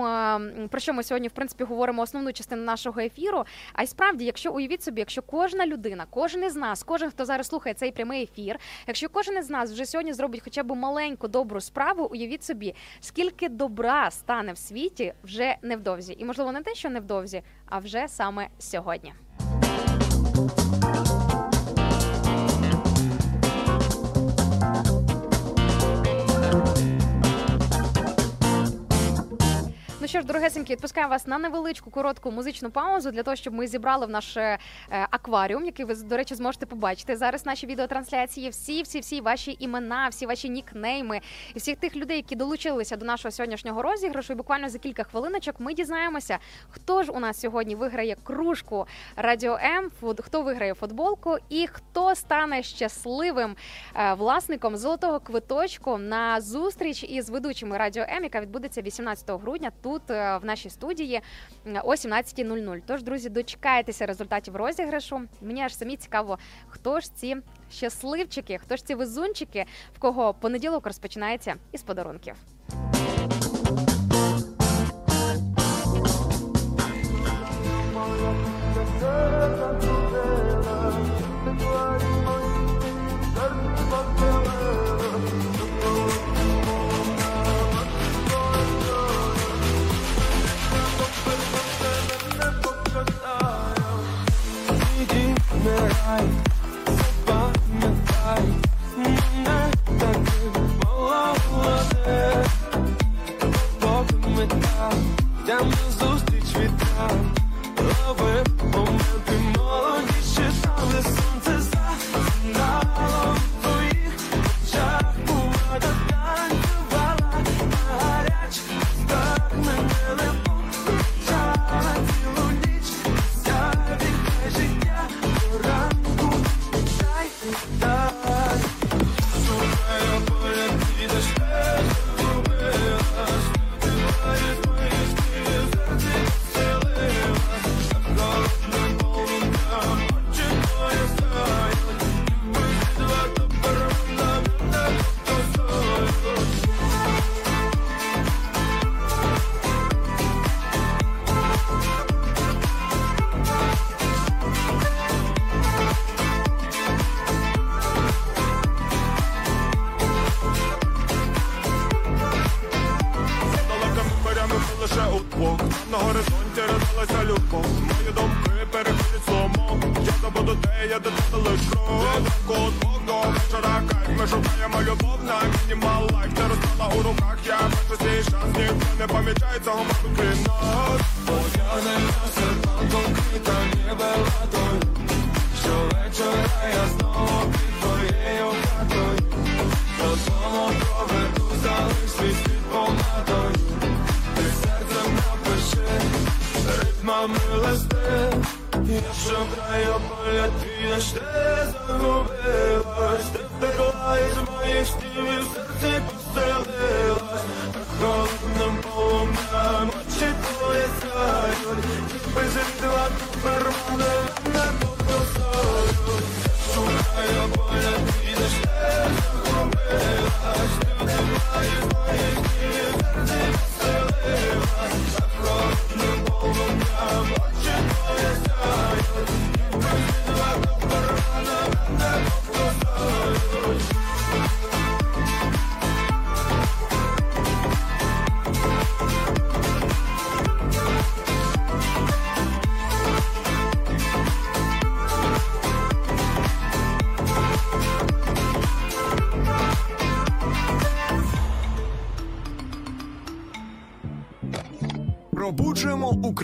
про що ми сьогодні в принципі говоримо основну частину нашого ефіру. А й справді, якщо уявіть собі, якщо кожна людина, кожен із нас, кожен, хто зараз слухає цей прямий ефір, якщо кожен із нас вже сьогодні зробить хоча б маленьку добру справу, уявіть собі, скільки добра стане в світі вже невдовзі, і можливо не те, що невдовзі, а вже саме сьогодні. Що ж, дорогесенькі, відпускаю вас на невеличку коротку музичну паузу для того, щоб ми зібрали в наш е, акваріум, який ви до речі зможете побачити зараз. Наші відеотрансляції, всі, всі, всі ваші імена, всі ваші нікнейми і всіх тих людей, які долучилися до нашого сьогоднішнього розіграшу. І буквально за кілька хвилиночок ми дізнаємося, хто ж у нас сьогодні виграє кружку Радіо М, хто виграє футболку і хто стане щасливим е, власником золотого квиточку на зустріч із ведучими Радіо М, яка відбудеться 18 грудня тут е, в нашій студії о 17.00. Тож, друзі, дочекайтеся результатів розіграшу. Мені аж самі цікаво, хто ж ці щасливчики, хто ж ці везунчики, в кого понеділок розпочинається із подарунків. Thank вмирай, запам'ятай мене таким молоде. Поки мета, йдем на зустріч вітрам, лови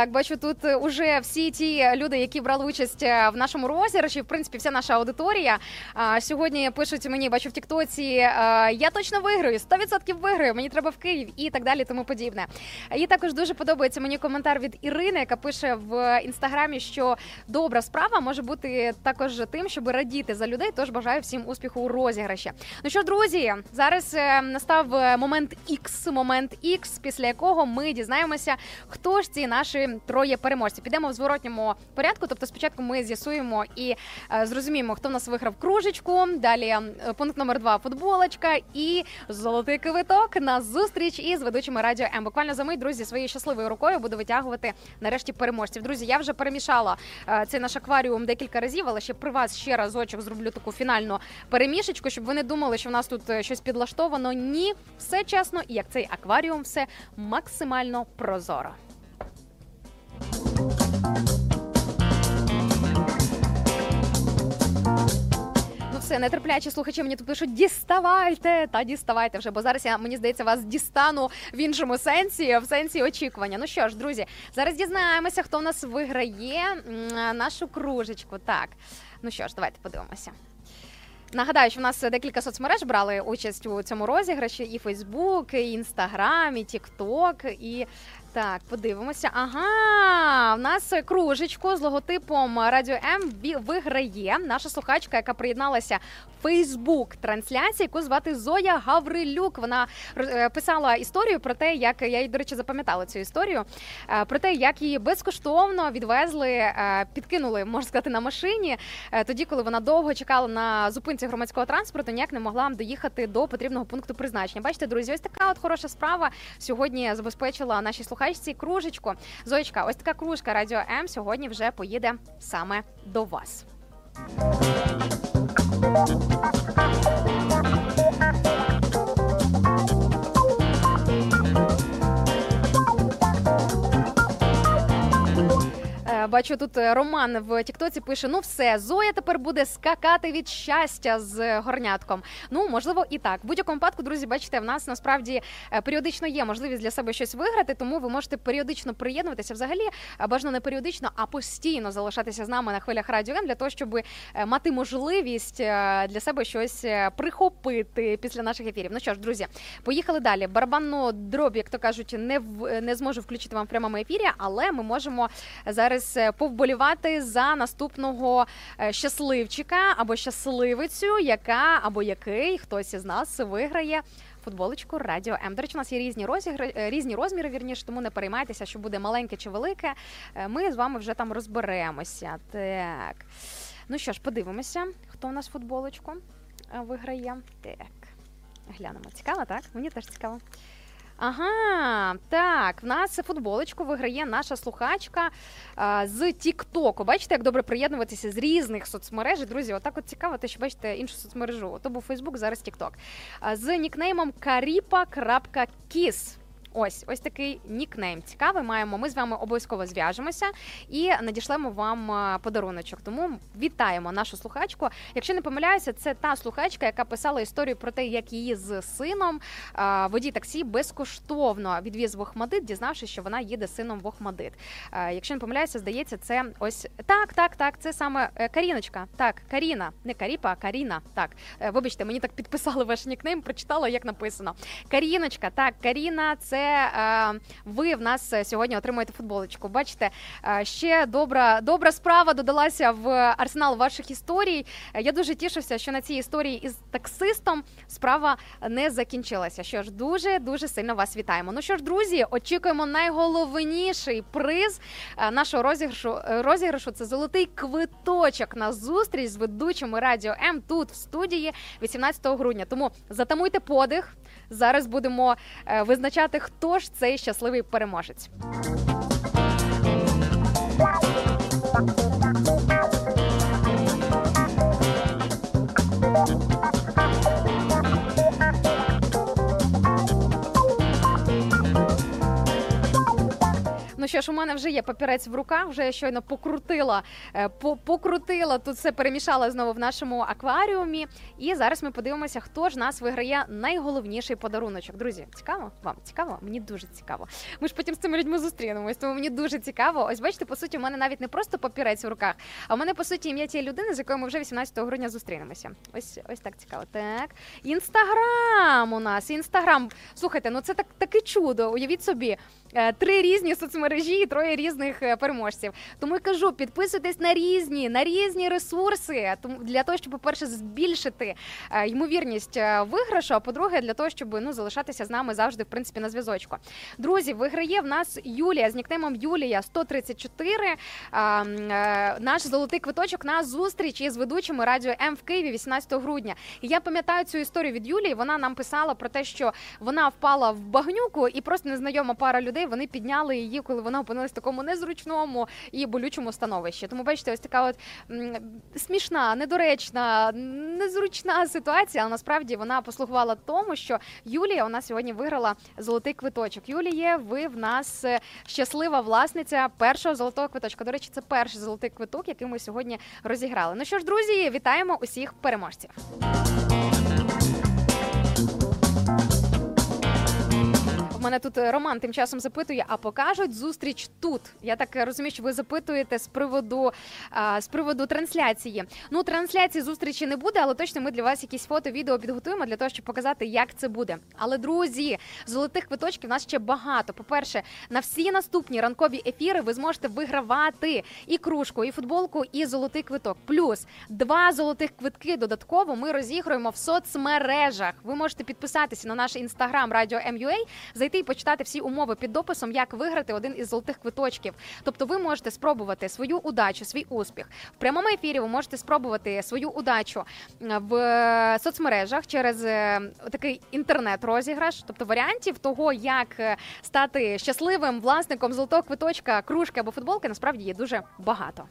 Так, бачу, тут е, уже всі ті люди, які брали участь е, в нашому розіграші, в принципі, вся наша аудиторія. А, Сьогодні пишуть мені, бачу в Тіктоці, е, я точно виграю, 100% виграю, мені треба в Київ і так далі, тому подібне. І також дуже подобається мені коментар від Ірини, яка пише в інстаграмі, що добра справа може бути також тим, щоб радіти за людей. Тож бажаю всім успіху у розіграші. Ну що, друзі, зараз настав момент X, момент X, після якого ми дізнаємося, хто ж ці наші троє переможці. Підемо в зворотньому порядку. Тобто, спочатку ми з'ясуємо і е, зрозуміємо, хто в нас виграв кружечку. Далі е, пункт номер два футболочка і золотий квиток на зустріч із ведучими радіо М. Буквально за мить, друзі, своєю щасливою рукою буду витягувати нарешті переможців. Друзі, я вже перемішала е, цей наш акваріум декілька разів, але ще при вас ще разочок зроблю таку фінальну перемішечку, щоб ви не думали, що в нас тут е, щось підлаштовано. Ні, все чесно, і як цей акваріум, все максимально прозоро. Ну все, нетерплячі слухачі мені тут пишуть діставайте та діставайте вже, бо зараз я мені здається вас дістану в іншому сенсі, в сенсі очікування. Ну що ж, друзі, зараз дізнаємося, хто в нас виграє нашу кружечку. Так, ну що ж, давайте подивимося. Нагадаю, що в нас декілька соцмереж брали участь у цьому розіграші: і Фейсбук, і Інстаграм, і Тікток, і так, подивимося. Ага, в нас кружечку з логотипом Радіо М виграє наша слухачка, яка приєдналася в Фейсбук трансляції, яку звати Зоя Гаврилюк. Вона е, писала історію про те, як я її, до речі, запам'ятала цю історію. е, Про те, як її безкоштовно відвезли, е, підкинули, можна сказати, на машині. Тоді, коли вона довго чекала на зупинці громадського транспорту, ніяк не могла доїхати до потрібного пункту призначення. Бачите, друзі, ось така от хороша справа сьогодні забезпечила нашій слухачці кружечку. Зоєчка, ось така кружка Радіо М сьогодні вже поїде саме до вас. Бачу тут е, Роман в Тіктоці пише: ну все, Зоя тепер буде скакати від щастя з горнятком. Ну можливо, і так. В будь-якому випадку, друзі, бачите, в нас насправді е, періодично є можливість для себе щось виграти, тому ви можете періодично приєднуватися. Взагалі, е, бажано не періодично, а постійно залишатися з нами на хвилях радіо М для того, щоб е, мати можливість е, для себе щось е, прихопити після наших ефірів. Ну що ж, друзі, поїхали далі. Барабанну дробь, як то кажуть, не в не зможу включити вам в прямому ефірі, але ми можемо зараз е, повболівати за наступного е, щасливчика або щасливицю, яка або який хтось із нас виграє. Футболочку Радіо М. До речі, у нас є різні розігри, е, різні розміри, вірніше, тому не переймайтеся, що буде маленьке чи велике. Ми з вами вже там розберемося. Так. Ну що ж, подивимося, хто у нас футболочку виграє. Так. Глянемо. Цікаво, так? Мені теж цікаво. Ага, так. В нас футболочку виграє наша слухачка а, з Тіктоку. Бачите, як добре приєднуватися з різних соцмереж. Друзі, отак от цікаво, те, що бачите іншу соцмережу. То був Фейсбук, зараз Тікток. З нікнеймом karipa.kiss. Ось ось такий нікнейм цікавий. Маємо. Ми з вами обов'язково зв'яжемося і надішлемо вам подаруночок. Тому вітаємо нашу слухачку. Якщо не помиляюся, це та слухачка, яка писала історію про те, як її з сином а, водій таксі безкоштовно відвіз в Охмадит, дізнавшись, що вона їде сином в Охмадит. Якщо не помиляюся, здається, це ось так, так, так. Це саме е, Каріночка. Так, Каріна, не Каріпа, а Каріна. Так, Е, вибачте, мені так підписали ваш нікнейм, прочитала, як написано. Каріночка, так, Каріна, це е, ви в нас сьогодні отримуєте футболочку. Бачите, е, ще добра, добра справа додалася в арсенал ваших історій. Я дуже тішуся, що на цій історії із таксистом справа не закінчилася. Що ж, дуже дуже сильно вас вітаємо. Ну що ж, друзі, очікуємо найголовніший приз е, нашого розіграшу. Розіграшу це золотий квиточок на зустріч з ведучими радіо М тут в студії 18 грудня. Тому затамуйте подих. Зараз будемо визначати, хто ж цей щасливий переможець. Що ж, у мене вже є папірець в руках, вже я щойно покрутила, е, по- покрутила тут все перемішала знову в нашому акваріумі. І зараз ми подивимося, хто ж нас виграє найголовніший подаруночок. Друзі, цікаво? Вам цікаво? Мені дуже цікаво. Ми ж потім з цими людьми зустрінемось, тому мені дуже цікаво. Ось бачите, по суті, у мене навіть не просто папірець в руках, а у мене по суті ім'я тієї людини, з якою ми вже 18 грудня зустрінемося. Ось ось так цікаво. Так, інстаграм у нас. Інстаграм. Слухайте, ну це так таке чудо. Уявіть собі, три різні соцмережі і троє різних е, переможців. Тому я кажу, підписуйтесь на різні, на різні ресурси, для того, щоб, по-перше, збільшити е, ймовірність е, виграшу, а по-друге, для того, щоб ну залишатися з нами завжди, в принципі, на зв'язочку. Друзі, виграє в нас Юлія з нікнеймом Юлія 134. а, м, е, Наш золотий квиточок на зустріч із ведучими радіо М в Києві 18 грудня. І я пам'ятаю цю історію від Юлії. Вона нам писала про те, що вона впала в багнюку, і просто незнайома пара людей вони підняли її, коли вона опинилась в такому незручному і болючому становищі. Тому бачите, ось така от смішна, недоречна, незручна ситуація. Але насправді вона послугувала тому, що Юлія у нас сьогодні виграла золотий квиточок. Юліє, ви в нас е, щаслива власниця першого золотого квиточка. До речі, це перший золотий квиток, який ми сьогодні розіграли. Ну що ж, друзі, вітаємо усіх переможців. В мене тут е, Роман тим часом запитує, а покажуть зустріч тут. Я так е, розумію, що ви запитуєте з приводу а, з приводу трансляції. Ну, трансляції зустрічі не буде, але точно ми для вас якісь фото, відео підготуємо для того, щоб показати, як це буде. Але друзі, золотих квиточків у нас ще багато. По-перше, на всі наступні ранкові ефіри ви зможете вигравати і кружку, і футболку, і золотий квиток. Плюс два золотих квитки додатково ми розігруємо в соцмережах. Ви можете підписатися на наш інстаграм Радіо МЮА, зайти і почитати всі умови під дописом, як виграти один із золотих квиточків. Тобто, ви можете спробувати свою удачу, свій успіх в прямому ефірі. Ви можете спробувати свою удачу е, в е, соцмережах через е, такий інтернет-розіграш, тобто варіантів того, як стати щасливим власником золотого квиточка, кружки або футболки, насправді є дуже багато.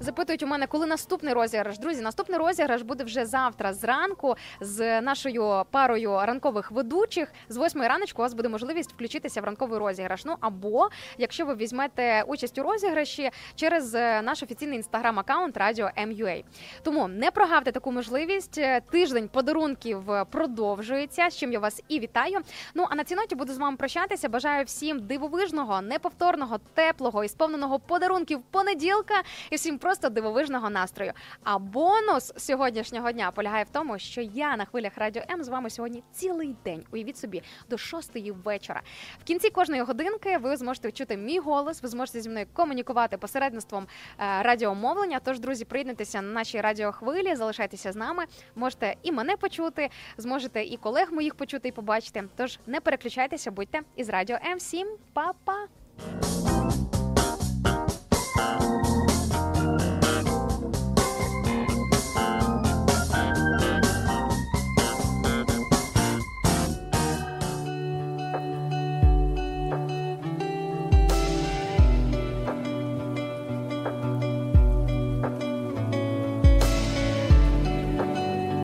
Запитують у мене, коли наступний розіграш. Друзі, наступний розіграш буде вже завтра зранку з нашою парою ранкових ведучих. З 8 раночку у вас буде можливість включитися в ранковий розіграш. Ну або якщо ви візьмете участь у розіграші через е, наш офіційний інстаграм-аккаунт Радіо МЮА. Тому не прогавте таку можливість. Е, Тиждень подарунків продовжується. З чим я вас і вітаю. Ну а на цій ноті буду з вами прощатися. Бажаю всім дивовижного, неповторного, теплого і сповненого подарунків понеділка і всім просто дивовижного настрою. А бонус сьогоднішнього дня полягає в тому, що я на хвилях радіо М з вами сьогодні цілий день. Уявіть собі до шостої вечора. В кінці кожної годинки ви зможете чути мій голос. Ви зможете зі мною комунікувати посередництвом е, радіомовлення. Тож, друзі, приєднуйтеся на нашій радіохвилі, залишайтеся з нами. Можете і мене почути, зможете і колег моїх почути і побачити. Тож не переключайтеся, будьте із радіо М. Всім па-па!